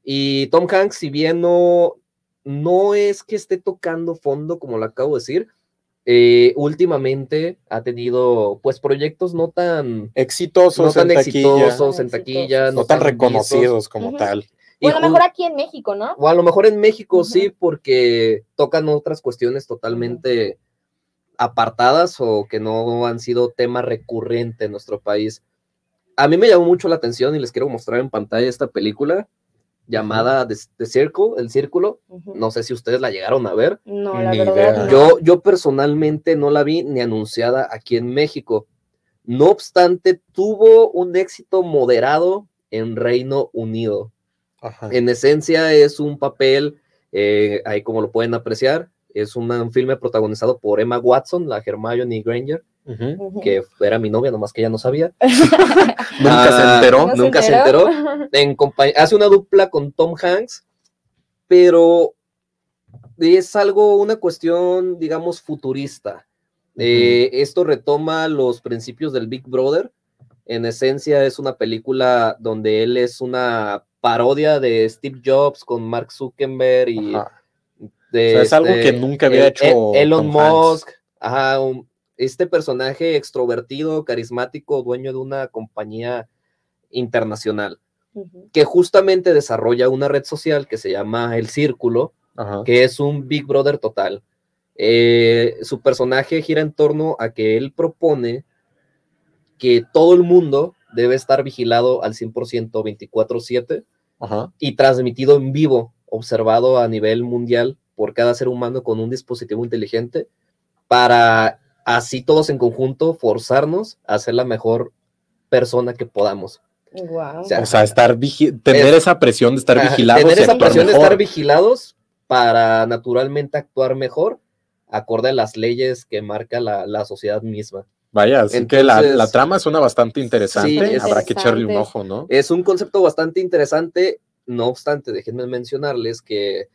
Y Tom Hanks, si bien no, no es que esté tocando fondo, como lo acabo de decir, eh, últimamente ha tenido pues proyectos no tan exitosos, no tan en exitosos en taquilla, no, tan, reconocidos como tal. O a lo mejor aquí en México, ¿no? O a lo mejor en México sí, porque tocan otras cuestiones totalmente apartadas o que no han sido tema recurrente en nuestro país. A mí me llamó mucho la atención y les quiero mostrar en pantalla esta película llamada The, Circle, El Círculo. No sé si ustedes la llegaron a ver. No, la verdad. Yo, yo personalmente no la vi ni anunciada aquí en México. No obstante, tuvo un éxito moderado en Reino Unido. En esencia es un papel, eh, ahí como lo pueden apreciar, es un filme protagonizado por Emma Watson, la Hermione Granger, que era mi novia, nomás que ella no sabía. *laughs* nunca se ah, enteró. nunca se enteró. *laughs* En hace una dupla con Tom Hanks, pero es algo, una cuestión, digamos, futurista. Eh, esto retoma los principios del Big Brother. En esencia es una película donde él es una parodia de Steve Jobs con Mark Zuckerberg y es algo que este, nunca había hecho. Elon Musk, ajá, este personaje extrovertido, carismático, dueño de una compañía internacional, que justamente desarrolla una red social que se llama El Círculo, que es un Big Brother total. Eh, su personaje gira en torno a que él propone que todo el mundo debe estar vigilado al 100% 24/7 y transmitido en vivo, observado a nivel mundial por cada ser humano con un dispositivo inteligente para así todos en conjunto forzarnos a ser la mejor persona que podamos. O, sea, estar tener esa presión de estar vigilados. Tener esa presión de estar vigilados para naturalmente actuar mejor, acorde a las leyes que marca la, sociedad misma. Vaya, así que la, trama suena bastante interesante. Habrá que echarle un ojo, ¿no? Es un concepto bastante interesante. No obstante, déjenme mencionarles que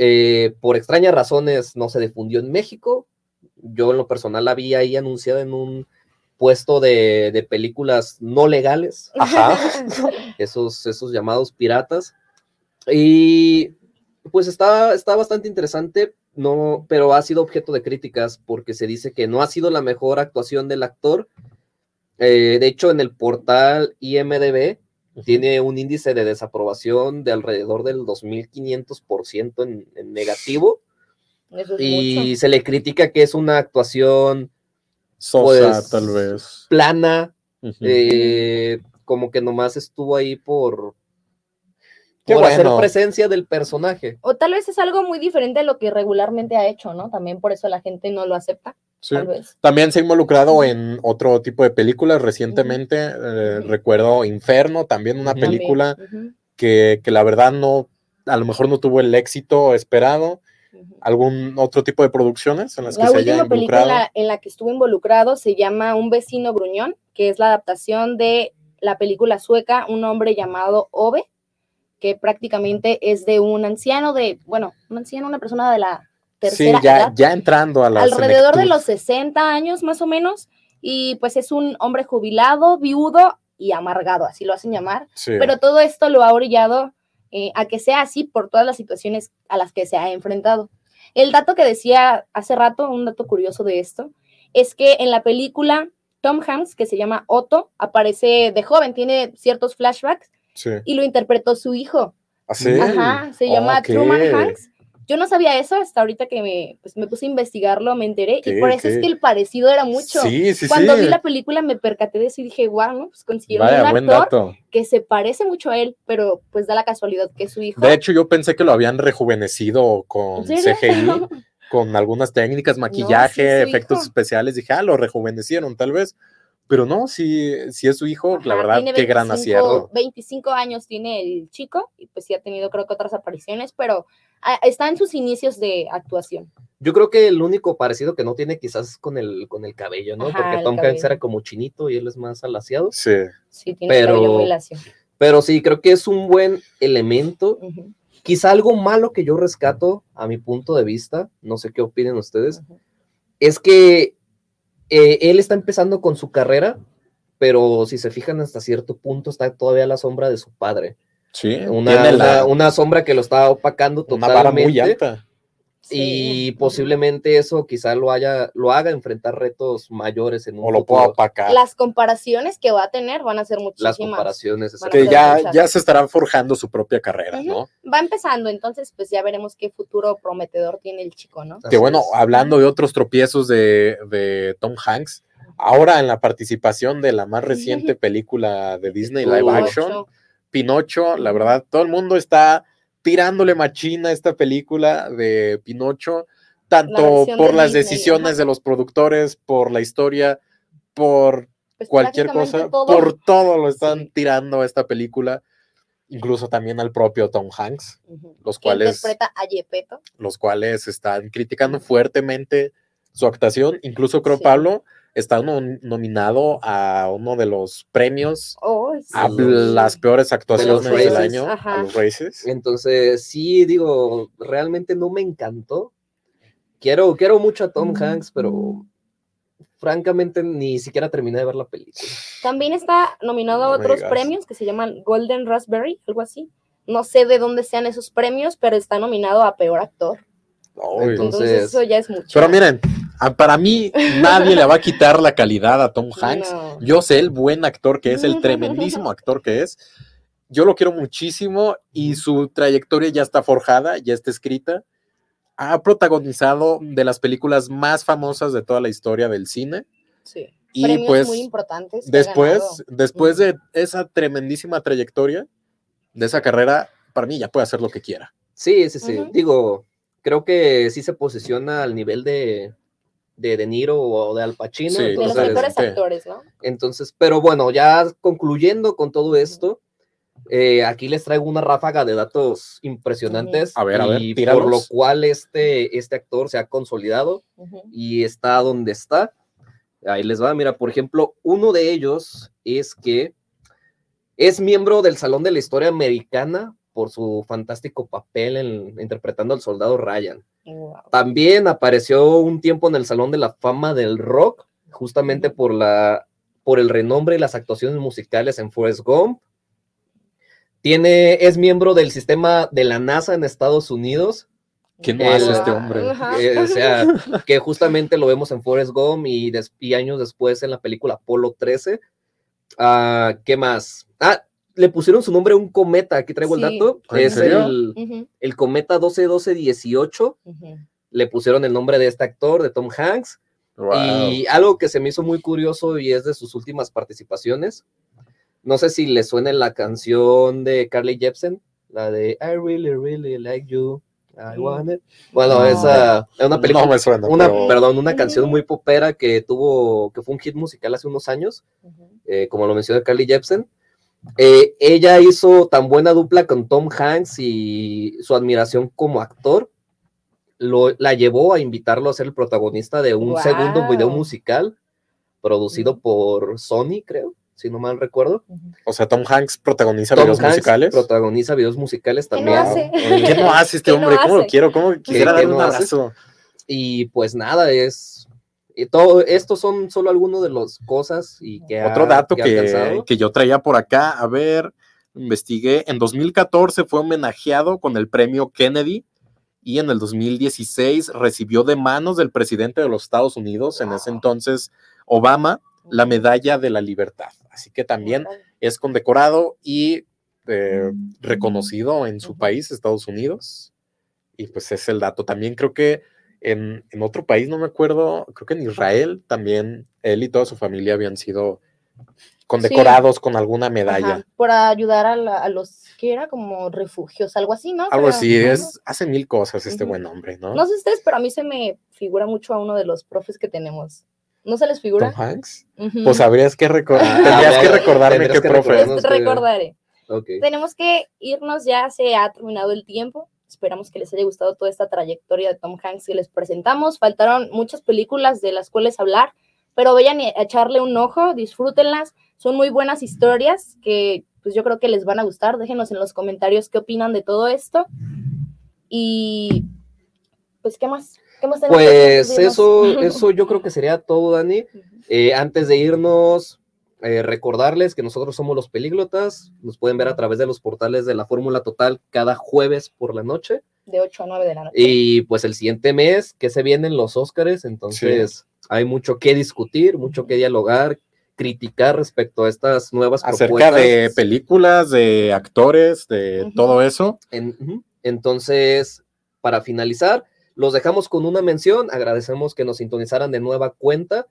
eh, por extrañas razones no se difundió en México. Yo en lo personal la vi ahí anunciada en un puesto de, películas no legales, Ajá. *laughs* esos, esos llamados piratas. Y pues está, está bastante interesante, no, pero ha sido objeto de críticas porque se dice que no ha sido la mejor actuación del actor. Eh, de hecho, en el portal IMDB tiene un índice de desaprobación de alrededor del 2500% en, en negativo. y se le critica que es una actuación Sosa, pues, tal vez. Plana, eh, como que nomás estuvo ahí por, por hacer presencia del personaje. O tal vez es algo muy diferente de lo que regularmente ha hecho, ¿no? También por eso la gente no lo acepta. También se ha involucrado en otro tipo de películas recientemente. Eh, recuerdo Inferno, también una película que, que, la verdad no, a lo mejor no tuvo el éxito esperado. Algún otro tipo de producciones en las que se haya involucrado? película en la que estuvo involucrado se llama Un vecino gruñón, que es la adaptación de la película sueca Un hombre llamado Ove, que prácticamente es de un anciano de, bueno, un anciano, una persona de la tercera sí, ya, ya entrando a la alrededor de los 60 años más o menos, y pues es un hombre jubilado, viudo y amargado, así lo hacen llamar, pero todo esto lo ha orillado eh, a que sea así por todas las situaciones a las que se ha enfrentado. El dato que decía hace rato, un dato curioso de esto, es que en la película Tom Hanks, que se llama Otto, aparece de joven, tiene ciertos flashbacks y lo interpretó su hijo. ¿Ah, Ajá, se llama Truman Hanks yo no sabía eso hasta ahorita que me, pues, me puse a investigarlo, me enteré, y por eso es que el parecido era mucho. Sí, sí, Cuando vi la película me percaté de eso y dije, wow, ¿no? pues consiguieron un actor que se parece mucho a él, pero pues da la casualidad que es su hijo. De hecho, yo pensé que lo habían rejuvenecido con CGI, *laughs* con algunas técnicas, maquillaje, efectos especiales. Dije, ah, lo rejuvenecieron, tal vez. Pero no, si, si es su hijo, la verdad, qué gran acierto. 25 años tiene el chico y pues sí ha tenido creo que otras apariciones, pero ah, está en sus inicios de actuación. Yo creo que el único parecido que no tiene quizás con el, con el cabello, ¿no? Porque Tom Hanks era como chinito y él es más alaciado. Sí. Sí, tiene pero, cabello muy lacio. Pero sí, creo que es un buen elemento. Quizá algo malo que yo rescato a mi punto de vista, no sé qué opinen ustedes, es que eh, él está empezando con su carrera, pero si se fijan hasta cierto punto está todavía a la sombra de su padre. Sí, una, una, sombra que lo está opacando totalmente. muy alta. Y posiblemente eso quizá lo haya, lo haga enfrentar retos mayores en un O lo pueda opacar. Las comparaciones que va a tener van a ser muchísimas. Las comparaciones. Que ya, ya se estarán forjando su propia carrera, ¿no? Va empezando, entonces pues ya veremos qué futuro prometedor tiene el chico, ¿no? Que bueno, hablando de otros tropiezos de, Tom Hanks, ahora en la participación de la más reciente *laughs* película de Disney live action, Pinocho, la verdad, todo el mundo está tirándole machina a esta película de Pinocho, tanto por las decisiones de los productores, por la historia, por pues cualquier cosa, por todo lo están tirando a esta película, incluso también al propio Tom Hanks, los cuales interpreta a los cuales están criticando fuertemente su actuación, incluso creo Pablo está nominado a uno de los premios oh, a las peores actuaciones del año, a los Races. Entonces, sí, digo, realmente no me encantó. Quiero, quiero mucho a Tom Hanks, pero francamente ni siquiera terminé de ver la película. También está nominado a otros premios que se llaman Golden Raspberry, algo así. No sé de dónde sean esos premios, pero está nominado a peor actor. entonces, eso ya es mucho. Pero miren, Ah, para mí, nadie le va a quitar la calidad a Tom Hanks. Yo sé el buen actor que es, el *laughs* tremendísimo actor que es. Yo lo quiero muchísimo y su trayectoria ya está forjada, ya está escrita. Ha protagonizado de las películas más famosas de toda la historia del cine. Sí. Y pues, muy importantes. Después, después de esa tremendísima trayectoria, de esa carrera, para mí ya puede hacer lo que quiera. Sí, sí, sí. Digo, creo que sí se posiciona al nivel de, de De Niro o de Al Pacino. de los mejores actores, ¿no? Entonces, pero bueno, ya concluyendo con todo esto, eh, aquí les traigo una ráfaga de datos impresionantes. A ver, a ver, y por lo cual este, este actor se ha consolidado y está donde está. Ahí les va, mira, por ejemplo, uno de ellos es que es miembro del Salón de la Historia Americana por su fantástico papel en, interpretando al soldado Ryan. También apareció un tiempo en el Salón de la Fama del Rock, justamente por, la, por el renombre y las actuaciones musicales en Forrest Gump. Tiene, es miembro del sistema de la NASA en Estados Unidos. ¿Qué no hace este hombre? Eh, o sea, que justamente lo vemos en Forrest Gump y, y años después en la película Apolo 13. Ah, ¿Qué más? Ah, le pusieron su nombre a un cometa, aquí traigo el dato, es el, el, cometa 121218, le pusieron el nombre de este actor, de Tom Hanks, y algo que se me hizo muy curioso y es de sus últimas participaciones, no sé si le suena la canción de Carly Jepsen, la de I really, really like you. I mm. want it. Bueno, esa es una película, una, perdón, una canción muy popera que tuvo, que fue un hit musical hace unos años, eh, como lo mencionó Carly Jepsen. Eh, ella hizo tan buena dupla con Tom Hanks y su admiración como actor lo, la llevó a invitarlo a ser el protagonista de un segundo video musical producido por Sony, creo, si no mal recuerdo. O sea, Tom Hanks protagoniza videos musicales. Protagoniza videos musicales también. ¿Qué no hace, este hombre? ¿Cómo lo quiero? ¿Cómo quisiera darle un abrazo? Y pues nada, es y todo estos son solo algunos de las cosas y que otro dato que, que, yo traía por acá a ver investigué en 2014 fue homenajeado con el premio Kennedy y en el 2016 recibió de manos del presidente de los Estados Unidos en ese entonces Obama la medalla de la libertad. Así que también es condecorado y eh, reconocido en su país Estados Unidos. Y pues es el dato. También creo que en, otro país, no me acuerdo, creo que en Israel también él y toda su familia habían sido condecorados con alguna medalla. por ayudar a, los que era como refugios, algo así, ¿no? Algo así, es, hace mil cosas este buen hombre, ¿no? No sé ustedes, pero a mí se me figura mucho a uno de los profes que tenemos. ¿No se les figura? Tom Hanks. Pues habrías que recordar, *laughs* tendrías que recordarme qué profe. Recordaré. Tenemos que irnos ya, se ha terminado el tiempo. Esperamos que les haya gustado toda esta trayectoria de Tom Hanks que les presentamos. Faltaron muchas películas de las cuales hablar, pero vayan a echarle un ojo, disfrútenlas. Son muy buenas historias que pues yo creo que les van a gustar. Déjenos en los comentarios qué opinan de todo esto. Y pues, ¿qué más? ¿Qué más pues eso, *laughs* eso yo creo que sería todo, Dani. Eh, antes de irnos, eh, recordarles que nosotros somos los pelíglotas, nos pueden ver a través de los portales de la Fórmula Total cada jueves por la noche. De 8 a 9 de la noche. Y pues el siguiente mes que se vienen los Óscares, entonces hay mucho que discutir, mucho que dialogar, criticar respecto a estas nuevas Acerca de películas, de actores, de todo eso. entonces, para finalizar, los dejamos con una mención, agradecemos que nos sintonizaran de nueva cuenta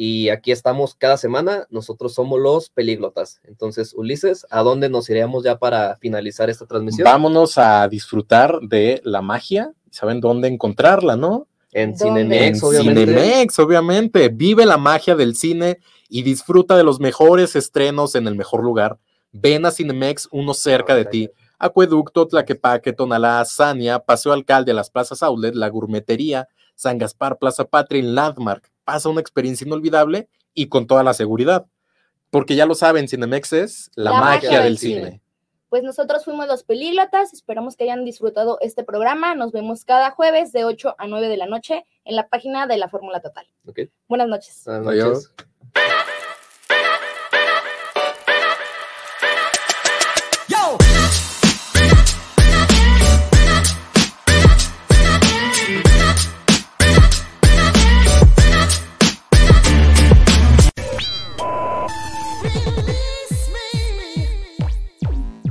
y aquí estamos cada semana. Nosotros somos los pelíglotas. Entonces, Ulises, ¿a dónde nos iríamos ya para finalizar esta transmisión? Vámonos a disfrutar de la magia. ¿Saben dónde encontrarla, no? En Cinemex, obviamente. Cinemex, obviamente. Vive la magia del cine y disfruta de los mejores estrenos en el mejor lugar. Ven a Cinemex, uno cerca de ti. Acueducto, Tlaquepaque, Tonalá, Sania, Paseo Alcalde, Las Plazas Outlet, La Gourmetería, San Gaspar, Plaza Patria, Landmark pasa una experiencia inolvidable y con toda la seguridad. Porque ya lo saben, Cinemex es la, magia, del, cine. Pues nosotros fuimos los pelíglotas, esperamos que hayan disfrutado este programa. Nos vemos cada jueves de 8 a 9 de la noche en la página de la Fórmula Total. Buenas noches. Buenas noches.